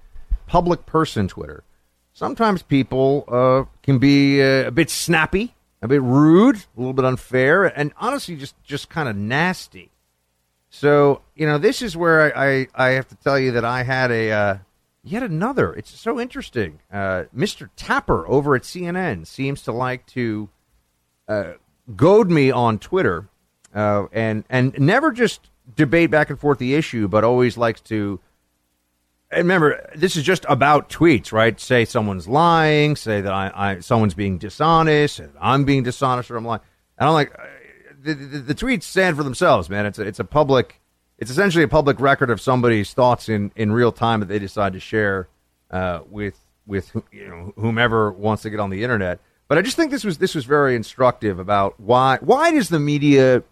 public person Twitter. Sometimes people uh, can be uh, a bit snappy, a bit rude, a little bit unfair, and honestly, just just kind of nasty. So you know, this is where I, I, I have to tell you that I had a uh, yet another. It's so interesting. Uh, Mr. Tapper over at CNN seems to like to uh, goad me on Twitter, uh, and and never just debate back and forth the issue, but always likes to and remember, this is just about tweets, right? Say someone's lying, say that I, I someone's being dishonest, and I'm being dishonest, or I'm lying. And I'm like, uh, the, the, the tweets stand for themselves, man. It's a, it's a public, it's essentially a public record of somebody's thoughts in, in real time that they decide to share uh, with with you know whomever wants to get on the internet. But I just think this was this was very instructive about why why does the media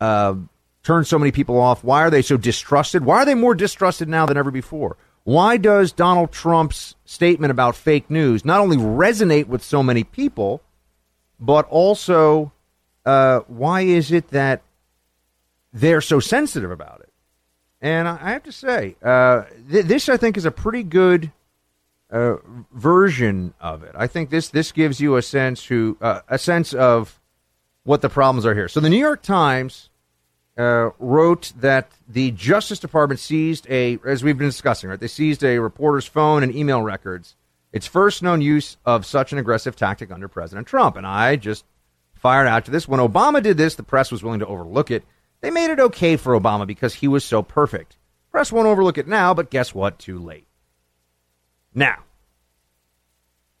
uh, turn so many people off? Why are they so distrusted? Why are they more distrusted now than ever before? Why does Donald Trump's statement about fake news not only resonate with so many people, but also uh, why is it that they're so sensitive about it? And I have to say, uh, th- this I think is a pretty good uh, version of it. I think this this gives you a sense who uh, a sense of what the problems are here. So the New York Times uh, wrote that the Justice Department seized a, as we've been discussing, right? They seized a reporter's phone and email records. Its first known use of such an aggressive tactic under President Trump. And I just fired out to this. When Obama did this, the press was willing to overlook it. They made it okay for Obama because he was so perfect. Press won't overlook it now, but guess what? Too late. Now,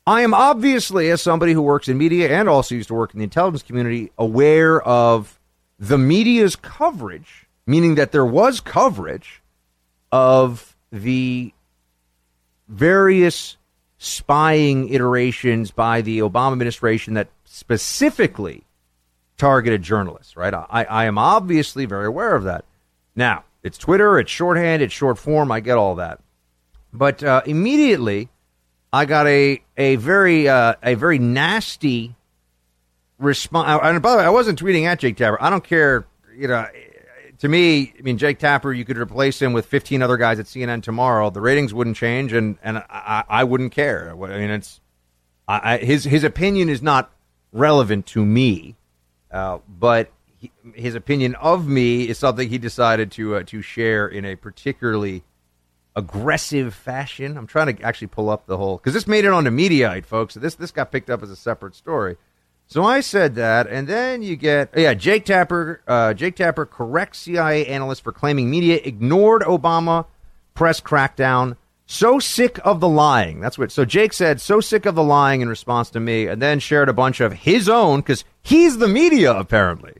I am obviously, as somebody who works in media and also used to work in the intelligence community, aware of the media's coverage, meaning that there was coverage of the various spying iterations by the Obama administration that specifically targeted journalists, right? I, I am obviously very aware of that. Now, it's Twitter, it's shorthand, it's short form, I get all that. But uh, immediately, I got a, a very uh, a very nasty response. And by the way, I wasn't tweeting at Jake Tapper. I don't care. You know, to me, I mean, Jake Tapper, you could replace him with 15 other guys at CNN tomorrow. The ratings wouldn't change, and and I, I wouldn't care. I mean, it's I, his his opinion is not relevant to me, uh, but he, his opinion of me is something he decided to uh, to share in a particularly aggressive fashion. I'm trying to actually pull up the whole because this made it onto Mediaite, folks. This this got picked up as a separate story. So I said that, and then you get yeah, Jake Tapper. Uh, Jake Tapper corrects CIA analyst for claiming media ignored Obama press crackdown. So sick of the lying. That's what. So Jake said, so sick of the lying in response to me, and then shared a bunch of his own because he's the media apparently.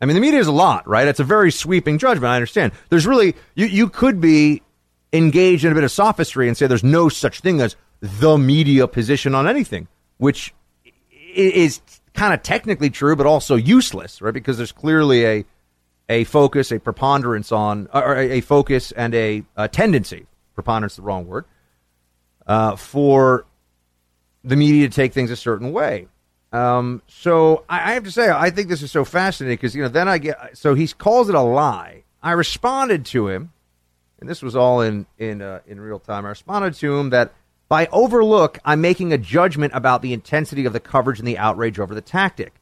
I mean, the media is a lot, right? It's a very sweeping judgment. I understand. There's really you you could be engaged in a bit of sophistry and say there's no such thing as the media position on anything, which is kind of technically true, but also useless, right? Because there's clearly a a focus, a preponderance on, or a, focus and a, a, tendency, preponderance the wrong word, uh, for the media to take things a certain way. Um, so I, I, have to say, I think this is so fascinating because you know, then I get so he calls it a lie. I responded to him, and this was all in in uh, in real time. I responded to him that by overlook, I'm making a judgment about the intensity of the coverage and the outrage over the tactic.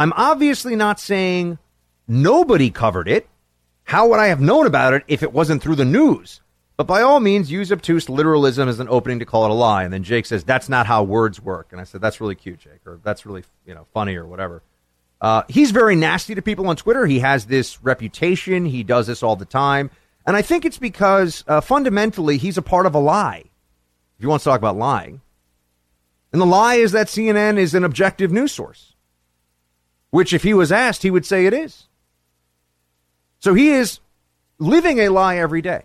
I'm obviously not saying nobody covered it. How would I have known about it if it wasn't through the news? But by all means, use obtuse literalism as an opening to call it a lie. And then Jake says, that's not how words work. And I said, that's really cute, Jake, or that's really, you know, funny or whatever. Uh, he's very nasty to people on Twitter. He has this reputation. He does this all the time. And I think it's because uh, fundamentally he's a part of a lie if you want to talk about lying. And the lie is that CNN is an objective news source, which, if he was asked, he would say it is. So he is living a lie every day.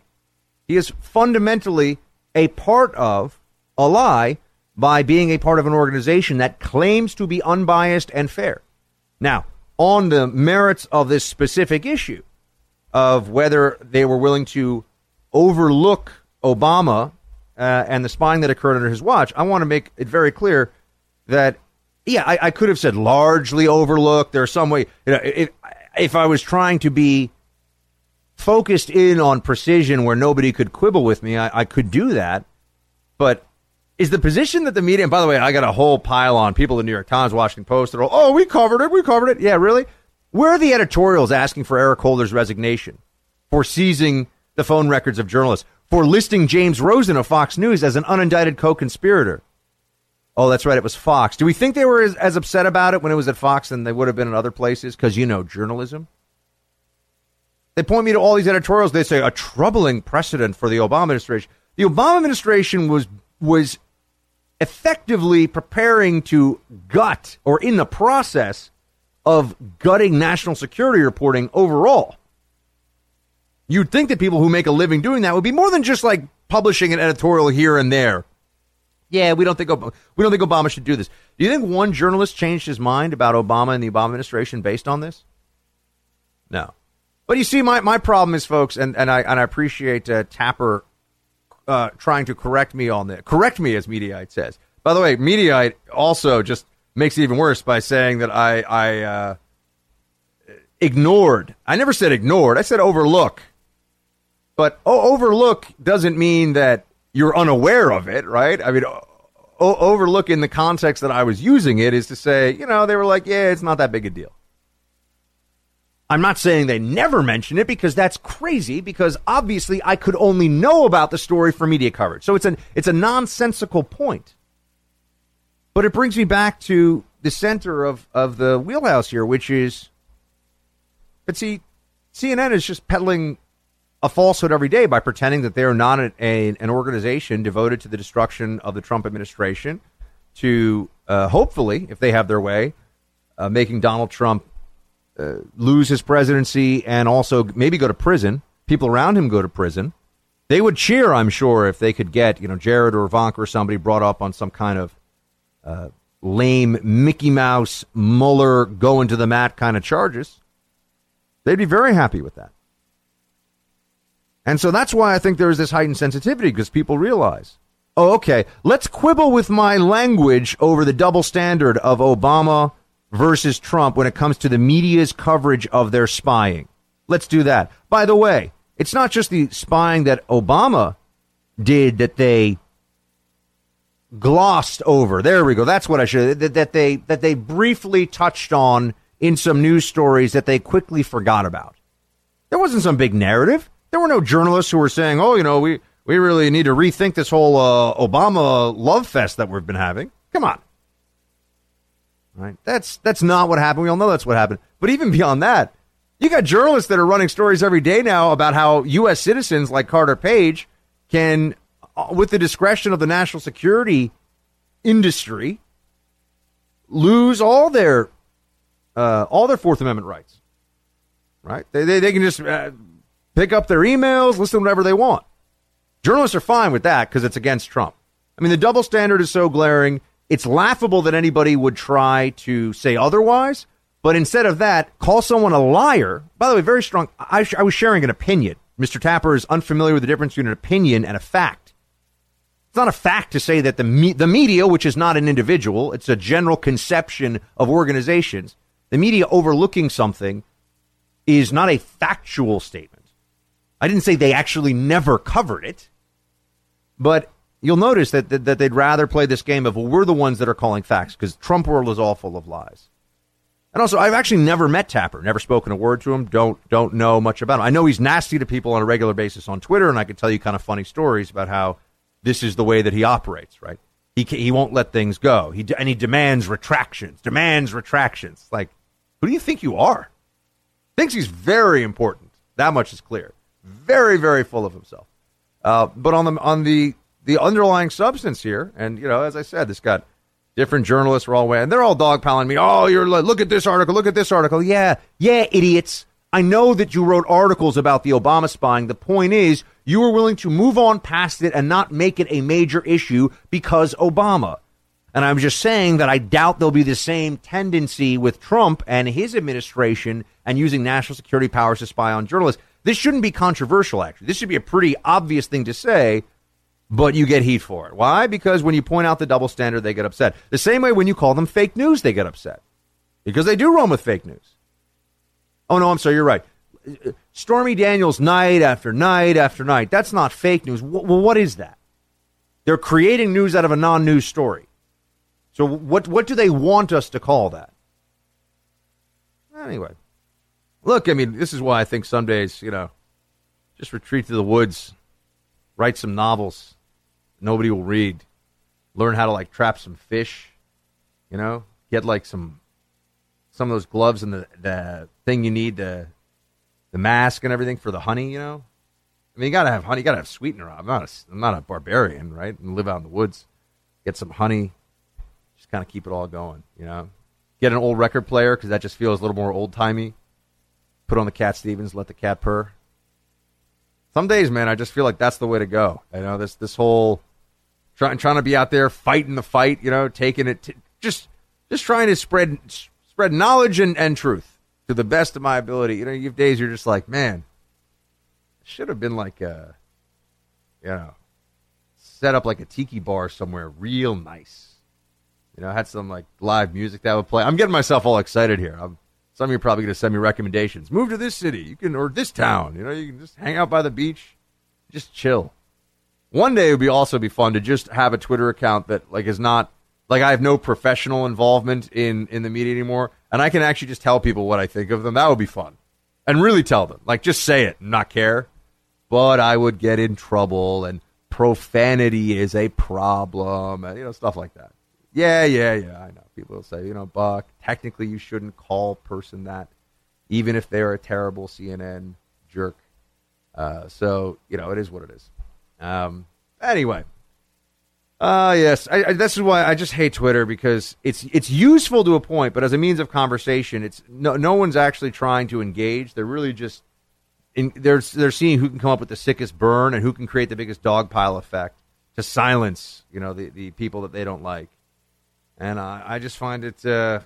He is fundamentally a part of a lie by being a part of an organization that claims to be unbiased and fair. Now, on the merits of this specific issue of whether they were willing to overlook Obama uh, and the spying that occurred under his watch, I want to make it very clear that, yeah, I, I could have said largely overlooked. There's some way, you know, if, if I was trying to be focused in on precision where nobody could quibble with me, I, I could do that. But is the position that the media, and by the way, I got a whole pile on people in the New York Times, Washington Post, that are, oh, we covered it, we covered it. Yeah, really? Where are the editorials asking for Eric Holder's resignation for seizing the phone records of journalists? For listing James Rosen of Fox News as an unindicted co conspirator. Oh, that's right. It was Fox. Do we think they were as, as, upset about it when it was at Fox than they would have been in other places? Because, you know, journalism. They point me to all these editorials. They say a troubling precedent for the Obama administration. The Obama administration was was effectively preparing to gut or in the process of gutting national security reporting overall. You'd think that people who make a living doing that would be more than just like publishing an editorial here and there. Yeah, we don't think we don't think Obama should do this. Do you think one journalist changed his mind about Obama and the Obama administration based on this? No. But you see, my, my problem is, folks, and, and I and I appreciate uh, Tapper uh, trying to correct me on this. Correct me, as Mediaite says. By the way, Mediaite also just makes it even worse by saying that I I uh, ignored. I never said ignored. I said overlook. But o- overlook doesn't mean that you're unaware of it, right? I mean, o- overlook in the context that I was using it is to say, you know, they were like, yeah, it's not that big a deal. I'm not saying they never mention it because that's crazy because obviously I could only know about the story from media coverage. So it's an it's a nonsensical point. But it brings me back to the center of, of the wheelhouse here, which is but see, CNN is just peddling a falsehood every day by pretending that they are not a, a, an organization devoted to the destruction of the Trump administration, to uh, hopefully, if they have their way, uh, making Donald Trump uh, lose his presidency and also maybe go to prison. People around him go to prison. They would cheer, I'm sure, if they could get you know Jared or Ivanka or somebody brought up on some kind of uh, lame Mickey Mouse Mueller going to the mat kind of charges. They'd be very happy with that. And so that's why I think there is this heightened sensitivity because people realize, oh, okay, let's quibble with my language over the double standard of Obama versus Trump when it comes to the media's coverage of their spying. Let's do that. By the way, it's not just the spying that Obama did that they glossed over. There we go. That's what I should that, that they that they briefly touched on in some news stories that they quickly forgot about. There wasn't some big narrative. There were no journalists who were saying, "Oh, you know, we we really need to rethink this whole uh, Obama love fest that we've been having." Come on. Right? That's that's not what happened. We all know that's what happened. But even beyond that, you got journalists that are running stories every day now about how U.S. citizens like Carter Page can, uh, with the discretion of the national security industry, lose all their uh, all their Fourth Amendment rights. Right? They they, they can just uh, pick up their emails, listen to whatever they want. Journalists are fine with that because it's against Trump. I mean, the double standard is so glaring. It's laughable that anybody would try to say otherwise. But instead of that, call someone a liar. By the way, very strong. I, I was sharing an opinion. Mr. Tapper is unfamiliar with the difference between an opinion and a fact. It's not a fact to say that the me- the media, which is not an individual, it's a general conception of organizations. The media overlooking something is not a factual statement. I didn't say they actually never covered it, but you'll notice that, that, that they'd rather play this game of well, we're the ones that are calling facts because Trump world is all full of lies. And also, I've actually never met Tapper, never spoken a word to him, don't don't know much about him. I know he's nasty to people on a regular basis on Twitter, and I can tell you kind of funny stories about how this is the way that he operates. Right? He he won't let things go. He and he demands retractions, demands retractions. Like, who do you think you are? Thinks he's very important. That much is clear. Very very full of himself. Uh, but on the on the the underlying substance here, and you know, as I said, this got different journalists were all way, and they're all dogpiling me. Oh, you're look at this article, look at this article. Yeah, yeah, idiots. I know that you wrote articles about the Obama spying. The point is, you were willing to move on past it and not make it a major issue because Obama. And I'm just saying that I doubt there'll be the same tendency with Trump and his administration and using national security powers to spy on journalists. This shouldn't be controversial, actually. This should be a pretty obvious thing to say but you get heat for it. Why? Because when you point out the double standard, they get upset. The same way when you call them fake news, they get upset because they do run with fake news. Oh, no, I'm sorry, you're right. Stormy Daniels, night after night after night, that's not fake news. Well, what is that? They're creating news out of a non news story. So, what, what do they want us to call that? Anyway, look, I mean, this is why I think some days, you know, just retreat to the woods, write some novels, nobody will read. Learn how to like trap some fish, you know, get like some some of those gloves and the, the thing you need to the mask and everything for the honey. You know, I mean, you gotta have honey, you gotta have sweetener. I'm not a, I'm not a barbarian, right? And live out in the woods, get some honey, just kind of keep it all going. You know, get an old record player because that just feels a little more old timey. Put on the Cat Stevens, let the cat purr. Some days, man, I just feel like that's the way to go. You know, this this whole trying trying to be out there fighting the fight. You know, taking it to, just just trying to spread spread knowledge and, and truth to the best of my ability. You know, you have days you're just like, man, should have been like a, you know, set up like a tiki bar somewhere real nice. You know, had some like live music that would play. I'm getting myself all excited here. I'm, some of you are probably going to send me recommendations. Move to this city, you can, or this town. You know, you can just hang out by the beach, just chill. One day it would be also be fun to just have a Twitter account that like is not like I have no professional involvement in in the media anymore, and I can actually just tell people what I think of them. That would be fun, and really tell them, like just say it, and not care. But I would get in trouble, and profanity is a problem, and you know stuff like that. Yeah, yeah, yeah. I know people will say, you know, Buck. Technically, you shouldn't call person that, even if they're a terrible CNN jerk. Uh, so you know, it is what it is. Um, anyway, uh, yes, I, I, this is why I just hate Twitter because it's it's useful to a point, but as a means of conversation, it's no no one's actually trying to engage. They're really just in, they're they're seeing who can come up with the sickest burn and who can create the biggest dog pile effect to silence you know the, the people that they don't like. And uh, I just find it uh,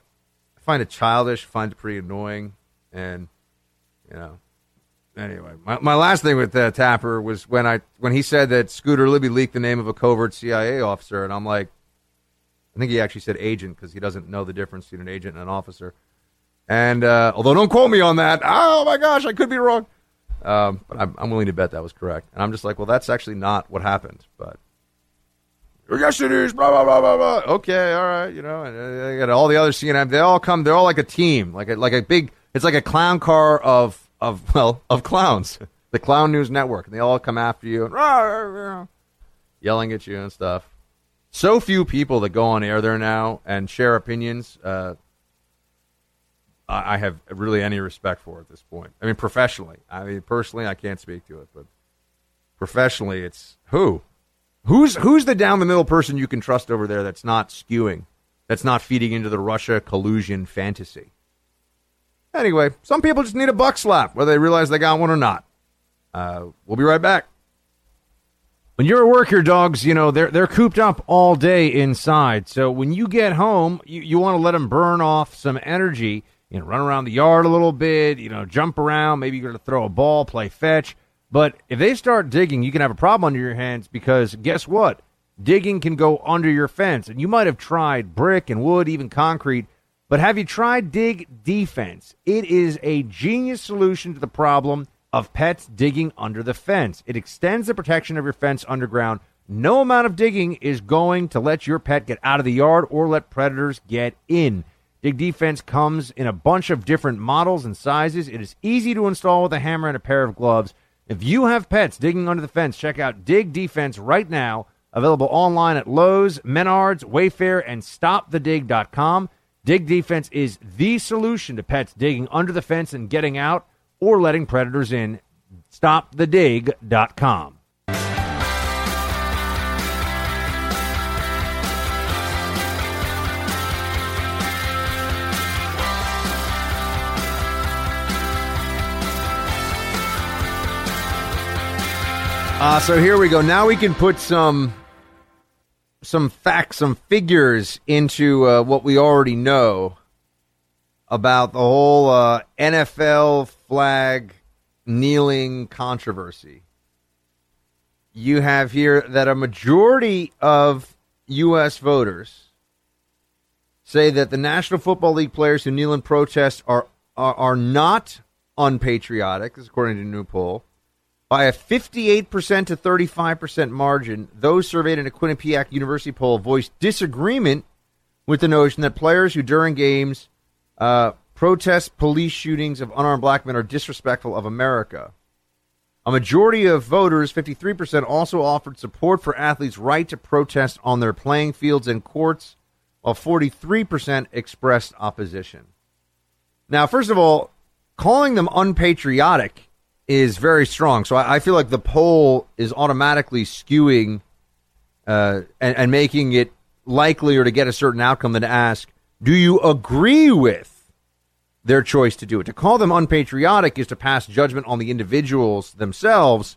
I find it childish, find it pretty annoying, and you know. Anyway, my, my last thing with uh, Tapper was when I when he said that Scooter Libby leaked the name of a covert CIA officer, and I'm like, I think he actually said agent because he doesn't know the difference between an agent and an officer. And uh, although don't quote me on that, oh my gosh, I could be wrong. Um, but I'm, I'm, willing to bet that was correct. And I'm just like, well, that's actually not what happened. But yes, it is. Blah blah blah blah blah. Okay, all right. You know, and uh, they got all the other CNN. They all come. They're all like a team, like a like a big. It's like a clown car of of well of clowns. the Clown News Network, and they all come after you and rah, rah, rah, yelling at you and stuff. So few people that go on air there now and share opinions. Uh, I have really any respect for at this point. I mean, professionally. I mean, personally, I can't speak to it, but professionally, it's who, who's who's the down the middle person you can trust over there that's not skewing, that's not feeding into the Russia collusion fantasy. Anyway, some people just need a buck slap, whether they realize they got one or not. Uh, we'll be right back. When you're at work, your dogs, you know, they're they're cooped up all day inside. So when you get home, you, you want to let them burn off some energy you know, run around the yard a little bit, you know, jump around. Maybe you're going to throw a ball, play fetch. But if they start digging, you can have a problem under your hands because guess what? Digging can go under your fence. And you might have tried brick and wood, even concrete. But have you tried Dig Defense? It is a genius solution to the problem of pets digging under the fence. It extends the protection of your fence underground. No amount of digging is going to let your pet get out of the yard or let predators get in. Dig Defense comes in a bunch of different models and sizes. It is easy to install with a hammer and a pair of gloves. If you have pets digging under the fence, check out Dig Defense right now. Available online at Lowe's, Menards, Wayfair, and StopTheDig.com. Dig Defense is the solution to pets digging under the fence and getting out or letting predators in. StopTheDig.com. Uh, so here we go. Now we can put some some facts, some figures into uh, what we already know about the whole uh, NFL flag kneeling controversy. You have here that a majority of U.S. voters say that the National Football League players who kneel in protest are are, are not unpatriotic, this is according to a new poll. By a 58% to 35% margin, those surveyed in a Quinnipiac University poll voiced disagreement with the notion that players who during games uh, protest police shootings of unarmed black men are disrespectful of America. A majority of voters, 53%, also offered support for athletes' right to protest on their playing fields and courts, while 43% expressed opposition. Now, first of all, calling them unpatriotic is very strong. So I, I feel like the poll is automatically skewing uh, and, and making it likelier to get a certain outcome than to ask, do you agree with their choice to do it? To call them unpatriotic is to pass judgment on the individuals themselves.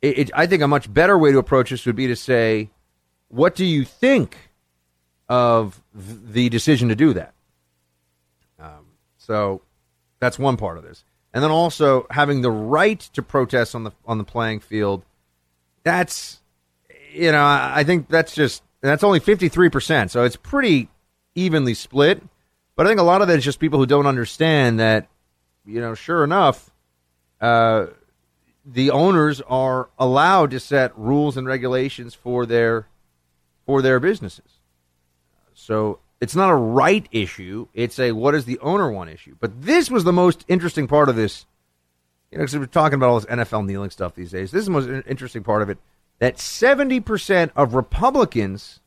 It, it, I think a much better way to approach this would be to say, what do you think of the decision to do that? Um, so that's one part of this, and then also having the right to protest on the on the playing field. That's you know I think that's just that's only fifty three percent, so it's pretty evenly split. But I think a lot of that is just people who don't understand that you know sure enough. Uh, the owners are allowed to set rules and regulations for their for their businesses. So it's not a right issue. It's a what does the owner want issue. But this was the most interesting part of this. You know, because we're talking about all this NFL kneeling stuff these days. This is the most interesting part of it. That 70% of Republicans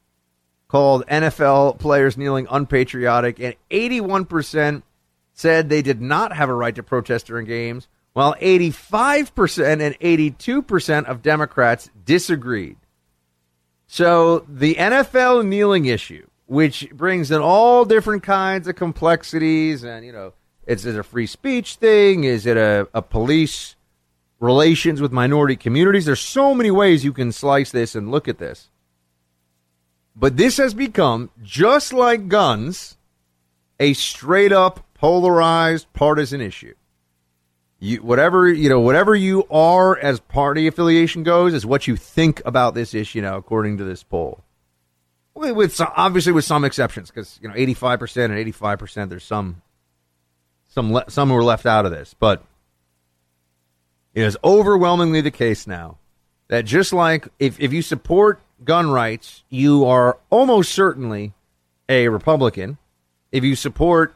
called NFL players kneeling unpatriotic, and 81% said they did not have a right to protest during games, while 85% and 82% of Democrats disagreed. So the NFL kneeling issue which brings in all different kinds of complexities. And, you know, is it a free speech thing? Is it a, a police relations with minority communities? There's so many ways you can slice this and look at this. But this has become, just like guns, a straight up polarized partisan issue. You, whatever you know, whatever you are as party affiliation goes, is what you think about this issue now, according to this poll with some, obviously with some exceptions because you know 85% and 85% there's some some le- some who are left out of this. But it is overwhelmingly the case now that just like if, if you support gun rights you are almost certainly a republican. If you support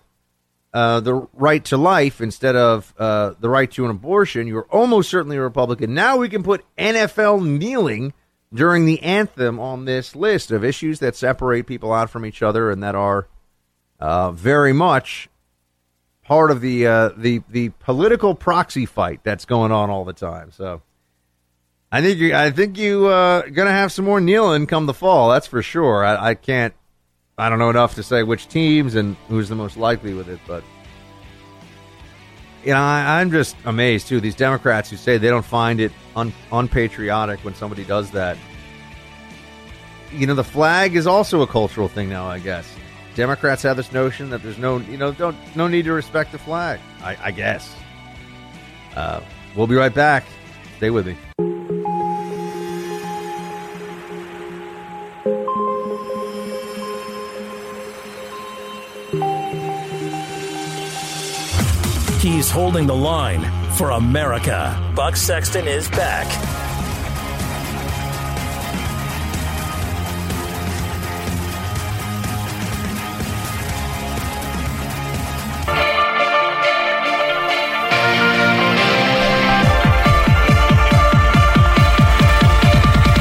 uh, the right to life instead of uh, the right to an abortion you're almost certainly a republican. Now we can put nfl kneeling during the anthem on this list of issues that separate people out from each other and that are uh, very much part of the uh, the the political proxy fight that's going on all the time. So I think you, I think you uh, gonna have some more kneeling come the fall. That's for sure. I, I can't. I don't know enough to say which teams and who's the most likely with it, but you know, I, am just amazed too. These Democrats who say they don't find it un, unpatriotic when somebody does that. You know, the flag is also a cultural thing now. I guess Democrats have this notion that there's no, you know, don't no need to respect the flag. I, I guess. Uh, we'll be right back. Stay with me. He's holding the line for America. Buck Sexton is back.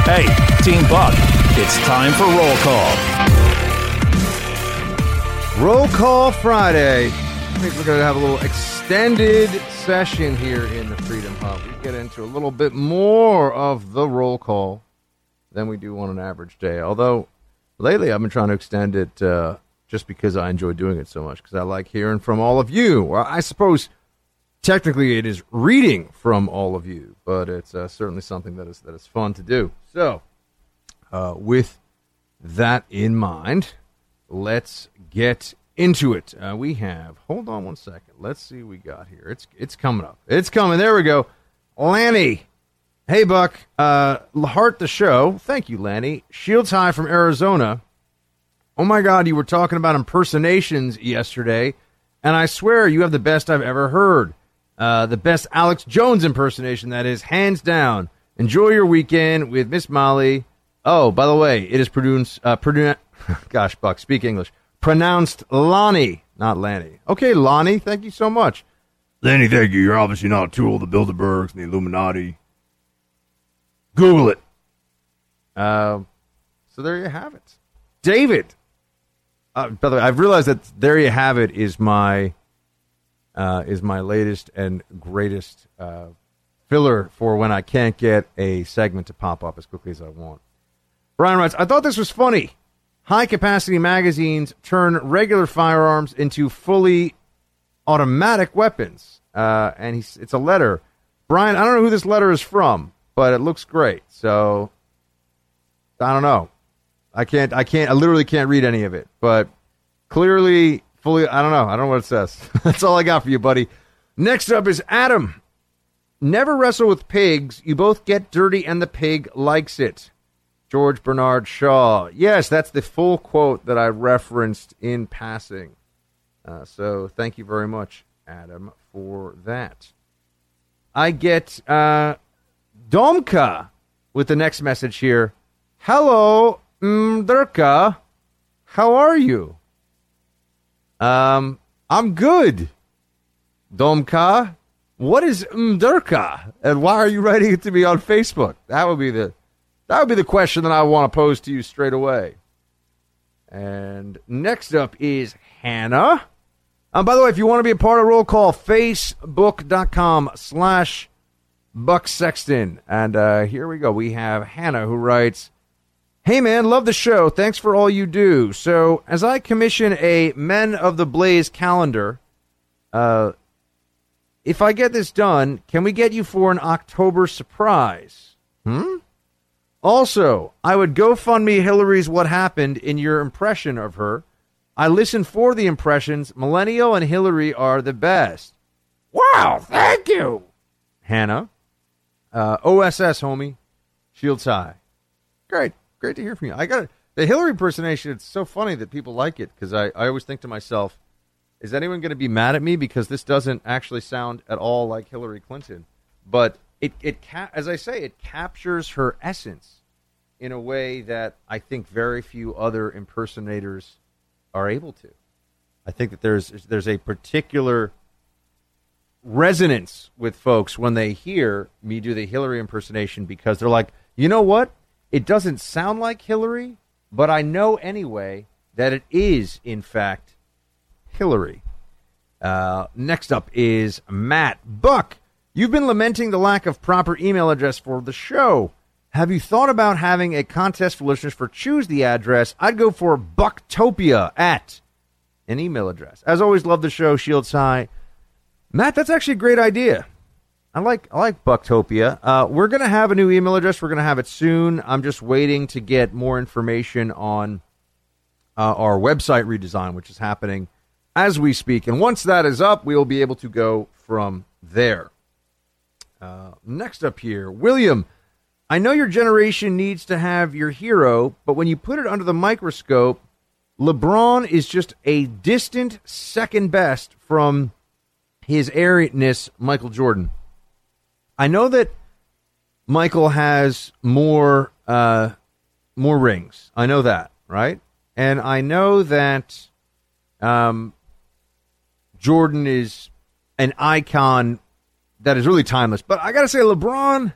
Hey, Team Buck, it's time for roll call. Roll call Friday. I think we're going to have a little extended session here in the Freedom Hut. We get into a little bit more of the roll call than we do on an average day. Although lately I've been trying to extend it uh, just because I enjoy doing it so much, because I like hearing from all of you. I suppose technically it is reading from all of you, but it's uh, certainly something that is that is fun to do. So, uh, with that in mind, let's get into it. Uh, we have. Hold on one second. Let's see we got here. It's it's coming up. It's coming. There we go. Lanny. Hey Buck. Uh, heart the show. Thank you, Lanny. Shields High from Arizona. Oh my God, you were talking about impersonations yesterday, and I swear you have the best I've ever heard. Uh, the best Alex Jones impersonation, that is, hands down. Enjoy your weekend with Miss Molly. Oh, by the way, it is pronounced, uh, pronounced gosh, Buck, speak English pronounced Lonnie, not Lanny. Okay, Lonnie, thank you so much. Lanny, thank you. You're obviously not a tool of the Bilderbergs and the Illuminati. Google it. Uh, so there you have it. David. Uh, by the way, I've realized that there you have it is my uh, is my latest and greatest uh, filler for when I can't get a segment to pop up as quickly as I want. Brian writes, I thought this was funny. High capacity magazines turn regular firearms into fully automatic weapons. Uh, and he's, it's a letter. Brian, I don't know who this letter is from, but it looks great. So I don't know. I can't, I can't, I literally can't read any of it, but clearly, fully, I don't know. I don't know what it says. That's all I got for you, buddy. Next up is Adam. Never wrestle with pigs. You both get dirty and the pig likes it. George Bernard Shaw. Yes, that's the full quote that I referenced in passing. Uh, so thank you very much, Adam, for that. I get uh, Domka with the next message here. Hello, Mdurka. How are you? Um, I'm good. Domka, what is Mdurka, and why are you writing it to me on Facebook? That would be the that would be the question that I want to pose to you straight away. And next up is Hannah. Um, by the way, if you want to be a part of roll call, facebook.com slash Buck Sexton. And uh, here we go. We have Hannah who writes, Hey man, love the show. Thanks for all you do. So, as I commission a Men of the Blaze calendar, uh, if I get this done, can we get you for an October surprise? Hmm? Also, I would GoFundMe Hillary's What Happened in your impression of her. I listen for the impressions. Millennial and Hillary are the best. Wow, thank you, Hannah. Uh, OSS, homie. Shields high. Great. Great to hear from you. I got the Hillary impersonation. It's so funny that people like it because I, I always think to myself, is anyone going to be mad at me because this doesn't actually sound at all like Hillary Clinton? But it it ca- as I say, it captures her essence in a way that I think very few other impersonators are able to. I think that there's there's a particular resonance with folks when they hear me do the Hillary impersonation because they're like, you know what? It doesn't sound like Hillary, but I know anyway that it is in fact Hillary. Uh, next up is Matt Buck. You've been lamenting the lack of proper email address for the show. Have you thought about having a contest for listeners for choose the address? I'd go for Bucktopia at an email address. As always, love the show. Shields high, Matt. That's actually a great idea. I like I like Bucktopia. Uh, we're gonna have a new email address. We're gonna have it soon. I'm just waiting to get more information on uh, our website redesign, which is happening as we speak. And once that is up, we will be able to go from there. Uh, next up here, William. I know your generation needs to have your hero, but when you put it under the microscope, LeBron is just a distant second best from his Airness, Michael Jordan. I know that Michael has more uh, more rings. I know that, right? And I know that um, Jordan is an icon that is really timeless. But I got to say, LeBron,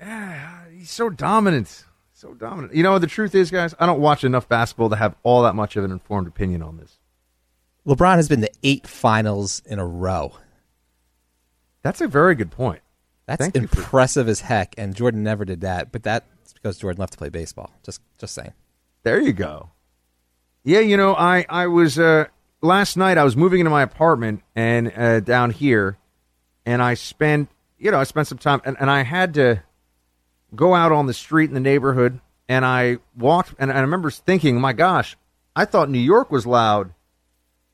yeah, he's so dominant. So dominant. You know, what the truth is, guys, I don't watch enough basketball to have all that much of an informed opinion on this. LeBron has been to eight finals in a row. That's a very good point. That's Thank you for- impressive as heck, and Jordan never did that. But that's because Jordan left to play baseball. Just, just saying. There you go. Yeah, you know, I I was uh, last night. I was moving into my apartment and uh, down here, and I spent you know I spent some time, and, and I had to go out on the street in the neighborhood, and I walked, and I remember thinking, my gosh, I thought New York was loud.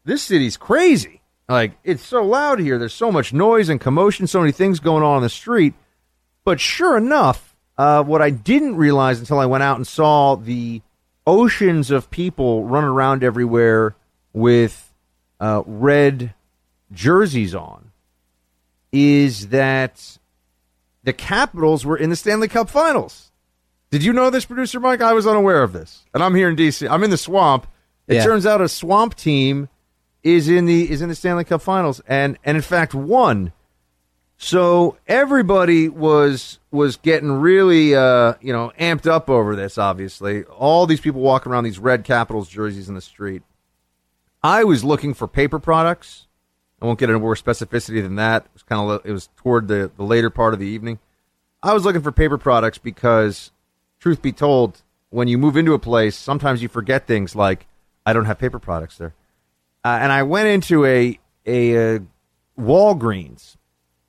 This city's crazy. Like it's so loud here. There's so much noise and commotion, so many things going on on the street. But sure enough, uh, what I didn't realize until I went out and saw the oceans of people running around everywhere with uh, red jerseys on is that the Capitals were in the Stanley Cup Finals. Did you know this, producer Mike? I was unaware of this, and I'm here in DC. I'm in the swamp. It Yeah. turns out a swamp team is in the is in the Stanley Cup Finals, and and in fact won. So everybody was was getting really uh, you know amped up over this. Obviously, all these people walking around these red Capitals jerseys in the street. I was looking for paper products I won't get into more specificity than that. It was kind of it was toward the, the later part of the evening. I was looking for paper products because, truth be told, when you move into a place, sometimes you forget things like I don't have paper products there. Uh, and I went into a a, uh Walgreens,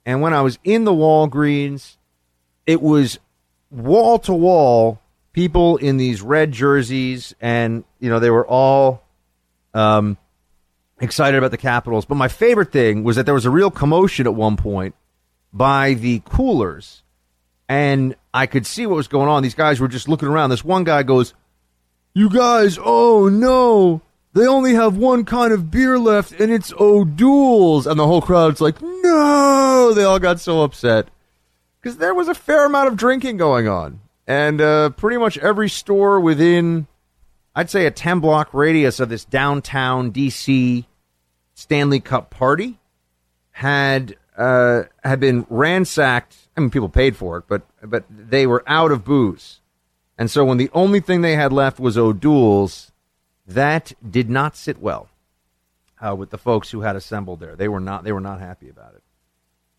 and when I was in the Walgreens, it was wall to wall people in these red jerseys, and you know they were all um, excited about the Capitals. But my favorite thing was that there was a real commotion at one point by the coolers, and I could see what was going on. These guys were just looking around. This one guy goes, "You guys, oh no." They only have one kind of beer left, and it's O'Doul's. And the whole crowd's like, no! They all got so upset. Because there was a fair amount of drinking going on. And uh, pretty much every store within, I'd say, a 10 block radius of this downtown DC Stanley Cup party had uh, had been ransacked. I mean, people paid for it, but but they were out of booze, and so when the only thing they had left was O'Doul's, that did not sit well uh, with the folks who had assembled there. They were not they were not happy about it.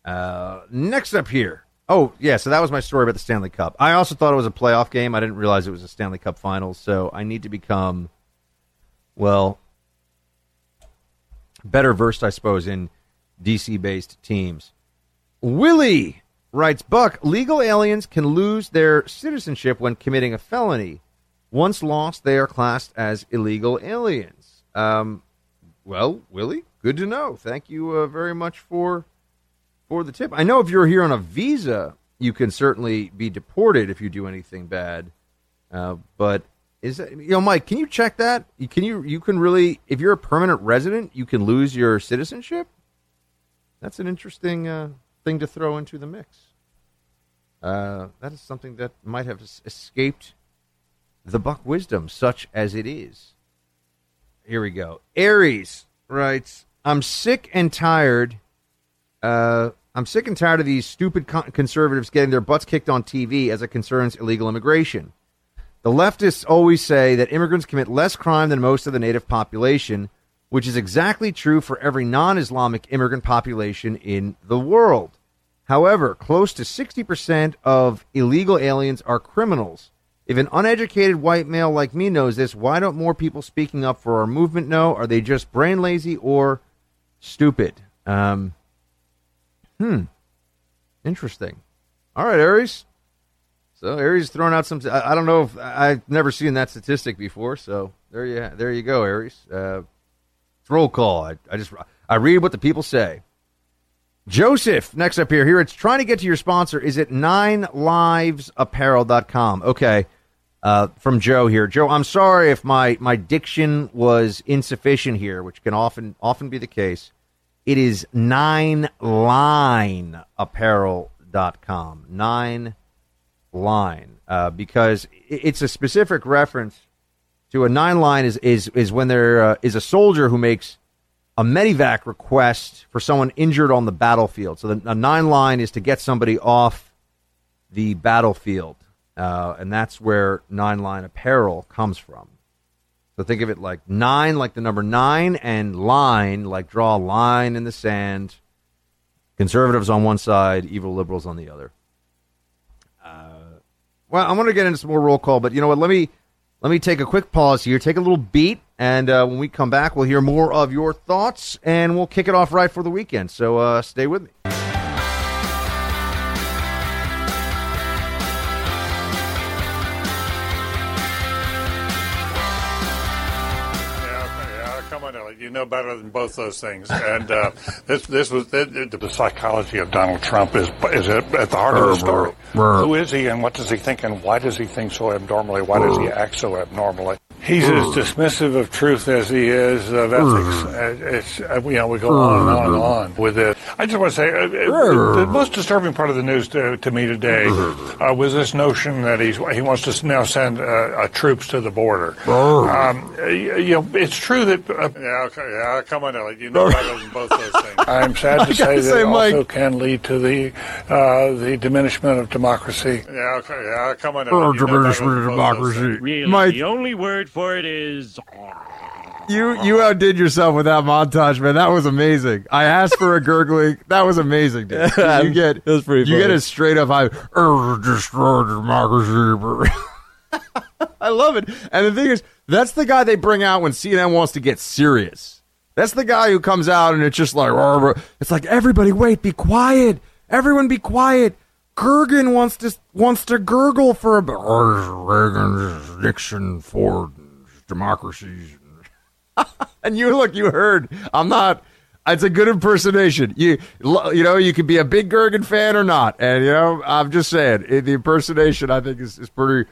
Uh, next up here. Oh yeah, so that was my story about the Stanley Cup. I also thought it was a playoff game. I didn't realize it was a Stanley Cup Finals. So I need to become, well, better versed, I suppose, in DC based teams. Willie writes Buck, legal aliens can lose their citizenship when committing a felony. Once lost, they are classed as illegal aliens. Um, well, Willie, good to know. Thank you uh, very much for for the tip. I know if you're here on a visa, you can certainly be deported if you do anything bad. Uh, but is that you know, Mike? Can you check that? Can you you can really if you're a permanent resident, you can lose your citizenship. That's an interesting uh, thing to throw into the mix. Uh, that is something that might have escaped the Buck wisdom, such as it is. Here we go. Aries writes, "I'm sick and tired. Uh, I'm sick and tired of these stupid con- conservatives getting their butts kicked on TV as it concerns illegal immigration. The leftists always say that immigrants commit less crime than most of the native population, which is exactly true for every non-Islamic immigrant population in the world. However, close to 60% of illegal aliens are criminals." If an uneducated white male like me knows this, why don't more people speaking up for our movement know? Are they just brain lazy or stupid? Um, hmm. Interesting. All right, Aries. So Aries throwing out some. I, I, don't know if I've never seen that statistic before. So there you there you go, Aries. Uh, it's roll call. I, I just I read what the people say. Joseph, next up here. Here it's trying to get to your sponsor. Is it 9livesapparel.com? Okay uh, from Joe here. Joe, I'm sorry if my, my diction was insufficient here, which can often often be the case. It is nine line apparel.com. Nine line. Uh, because it's a specific reference to a nine line is, is, is when there uh, is a soldier who makes a medevac request for someone injured on the battlefield. So the, a nine line is to get somebody off the battlefield. Uh, and that's where Nine Line Apparel comes from. So think of it like nine, like the number nine, and line, like draw a line in the sand. Conservatives on one side, evil liberals on the other. Uh, well, I'm going to get into some more roll call, but you know what? Let me let me take a quick pause here, take a little beat, and uh, when we come back, we'll hear more of your thoughts, and we'll kick it off right for the weekend. So uh, stay with me. You know better than both those things. And uh, this this was it, the psychology of Donald Trump is is at the heart of the story. Who is he, and what does he think, and why does he think so abnormally? Why does he act so abnormally? He's as dismissive of truth as he is of ethics. It's uh, you know we go on and on and on with it. I just want to say uh, uh, the most disturbing part of the news to, to me today uh, was this notion that he's he wants to now send uh, uh, troops to the border. Um, you know, it's true that yeah, okay, yeah, come on, Ellie, you know better than both those things. I'm sad to say that say, it Mike. also can lead to the the diminishment of democracy. Yeah, okay, yeah, come on, Ellie, you know diminishment of democracy. Really, Mike. the only word for it is You you outdid yourself with that montage, man. That was amazing. I asked for a gurgling. That was amazing, dude. You get it was pretty you get a straight up high. "Er, Destroy democracy. I love it. And the thing is, that's the guy they bring out when CNN wants to get serious. That's the guy who comes out and it's just like, it's like everybody wait, be quiet. Everyone be quiet. Gergen wants to wants to gurgle for a bit. "Rrr, Reagan, Nixon, Ford, democracy. and you look, you heard. I'm not. It's a good impersonation. You, you know, you could be a big Gergen fan or not, and you know, I'm just saying it, the impersonation. I think is is pretty.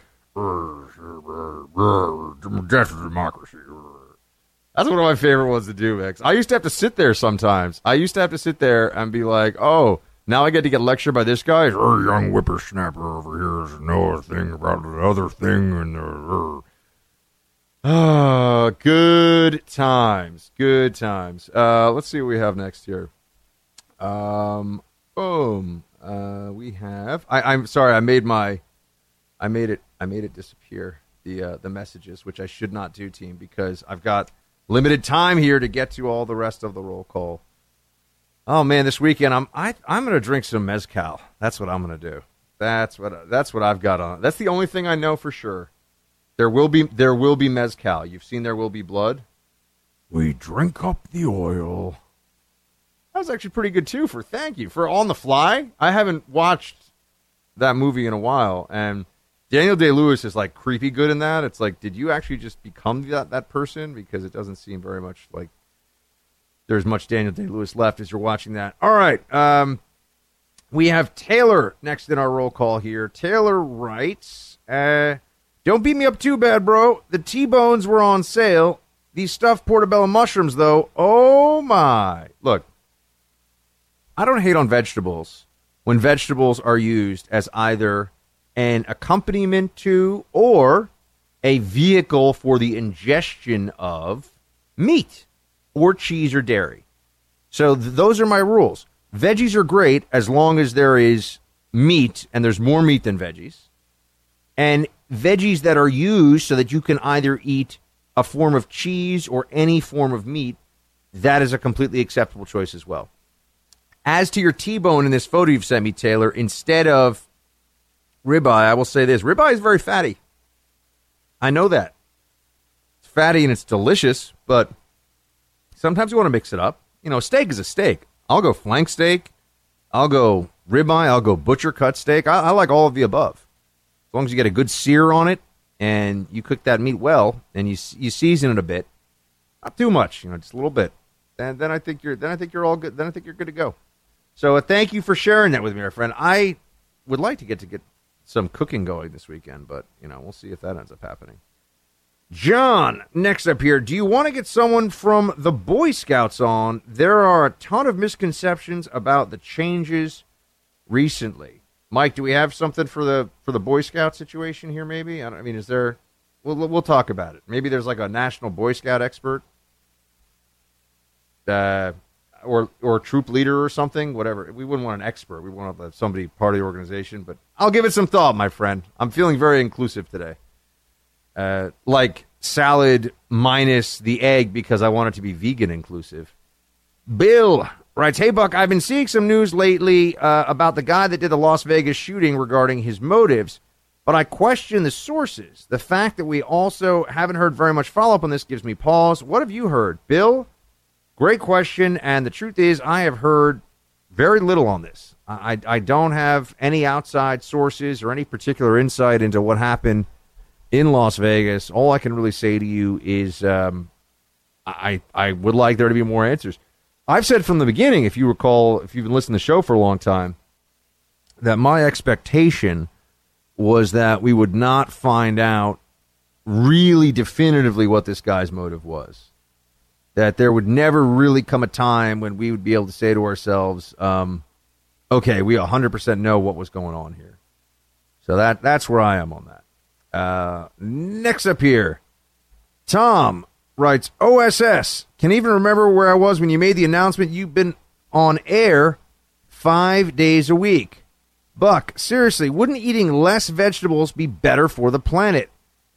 Death of democracy. That's one of my favorite ones to do, Max. I used to have to sit there sometimes. I used to have to sit there and be like, oh, now I get to get lectured by this guy. Oh, young whippersnapper over here doesn't know a thing about the other thing. And uh, Ah, good times. Good times. Uh, let's see what we have next here. Um, boom. Uh, we have. I, I'm sorry. I made my. I made it. I made it disappear. The uh, the messages, which I should not do, team, because I've got limited time here to get to all the rest of the roll call. Oh man, this weekend I'm I I'm gonna drink some mezcal. That's what I'm gonna do. That's what that's what I've got on. That's the only thing I know for sure. There will be there will be mezcal. You've seen there will be blood. We drink up the oil. That was actually pretty good too. For thank you for on the fly. I haven't watched that movie in a while, and Daniel Day Lewis is like creepy good in that. It's like, did you actually just become that that person? Because it doesn't seem very much like there's much Daniel Day Lewis left as you're watching that. All right. Um, we have Taylor next in our roll call here. Taylor writes, uh, Don't beat me up too bad, bro. The T bones were on sale. These stuffed portobello mushrooms, though, oh my. Look, I don't hate on vegetables when vegetables are used as either an accompaniment to or a vehicle for the ingestion of meat or cheese or dairy. So th- those are my rules. Veggies are great as long as there is meat and there's more meat than veggies. And veggies that are used so that you can either eat a form of cheese or any form of meat, that is a completely acceptable choice as well. As to your T-bone in this photo you've sent me, Taylor, instead of ribeye, I will say this: ribeye is very fatty. I know that it's fatty and it's delicious, but sometimes you want to mix it up. You know, steak is a steak. I'll go flank steak. I'll go ribeye. I'll go butcher cut steak. I, I like all of the above, long as you get a good sear on it and you cook that meat well and you you season it a bit, not too much, you know, just a little bit. And then I think you're then I think you're all good. Then I think you're good to go. So uh, thank you for sharing that with me, my friend. I would like to get to get some cooking going this weekend, but you know we'll see if that ends up happening. John, next up here, do you want to get someone from the Boy Scouts on? There are a ton of misconceptions about the changes recently. Mike, do we have something for the for the Boy Scout situation here? Maybe I, I mean, is there? We'll we'll talk about it. Maybe there's like a national Boy Scout expert, uh, or or troop leader or something. Whatever. We wouldn't want an expert. We want somebody part of the organization. But I'll give it some thought, my friend. I'm feeling very inclusive today. Uh, like salad minus the egg because I want it to be vegan inclusive. Bill writes, Hey, Buck, I've been seeing some news lately uh, about the guy that did the Las Vegas shooting regarding his motives, but I question the sources. The fact that we also haven't heard very much follow up on this gives me pause. What have you heard? Bill, great question. And the truth is, I have heard very little on this. I, I, don't have any outside sources or any particular insight into what happened in Las Vegas. All I can really say to you is um, I, I would like there to be more answers. I've said from the beginning, if you recall, if you've been listening to the show for a long time, that my expectation was that we would not find out really definitively what this guy's motive was. That there would never really come a time when we would be able to say to ourselves, um, okay, we 100% know what was going on here. So that that's where I am on that. Uh, next up here, Tom writes OSS. Can even remember where I was when you made the announcement you've been on air five days a week. Buck, seriously, wouldn't eating less vegetables be better for the planet?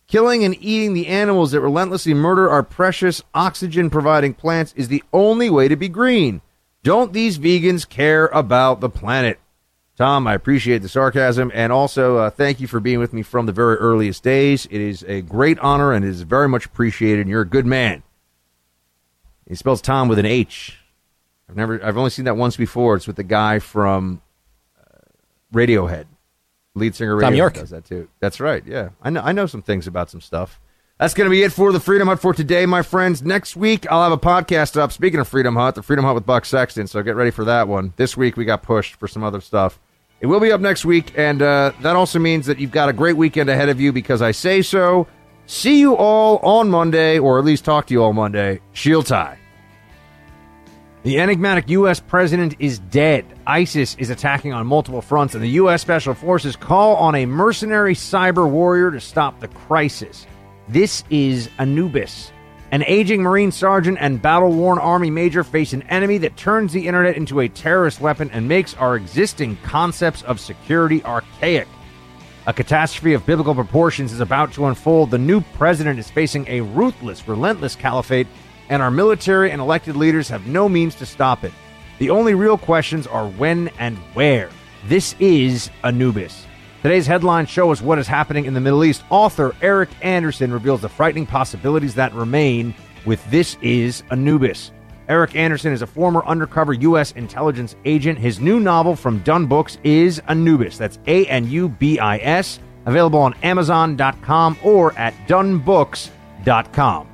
Killing and eating the animals that relentlessly murder our precious oxygen providing plants is the only way to be green. Don't these vegans care about the planet? Tom, I appreciate the sarcasm, and also uh, thank you for being with me from the very earliest days. It is a great honor and it is very much appreciated. And you're a good man. He spells Tom with an H. I've never, I've only seen that once before. It's with the guy from uh, Radiohead, lead singer. Radiohead Thom Yorke. does that too. That's right. Yeah, I know. I know some things about some stuff. That's going to be it for the Freedom Hut for today, my friends. Next week, I'll have a podcast up. Speaking of Freedom Hut, the Freedom Hut with Buck Sexton. So get ready for that one. This week, we got pushed for some other stuff. It will be up next week, and uh, that also means that you've got a great weekend ahead of you because I say so. See you all on Monday, or at least talk to you all Monday. Shield tie. The enigmatic U.S. president is dead. ISIS is attacking on multiple fronts, and the U.S. Special Forces call on a mercenary cyber warrior to stop the crisis. This is Anubis. An aging Marine sergeant and battle worn Army major face an enemy that turns the internet into a terrorist weapon and makes our existing concepts of security archaic. A catastrophe of biblical proportions is about to unfold. The new president is facing a ruthless, relentless caliphate, and our military and elected leaders have no means to stop it. The only real questions are when and where. This is Anubis. Today's headlines show us what is happening in the Middle East. Author Eric Anderson reveals the frightening possibilities that remain with This Is Anubis. Eric Anderson is a former undercover U.S. intelligence agent. His new novel from Dun Books is Anubis. That's A N U B I S. Available on Amazon.com or at dunbooks.com.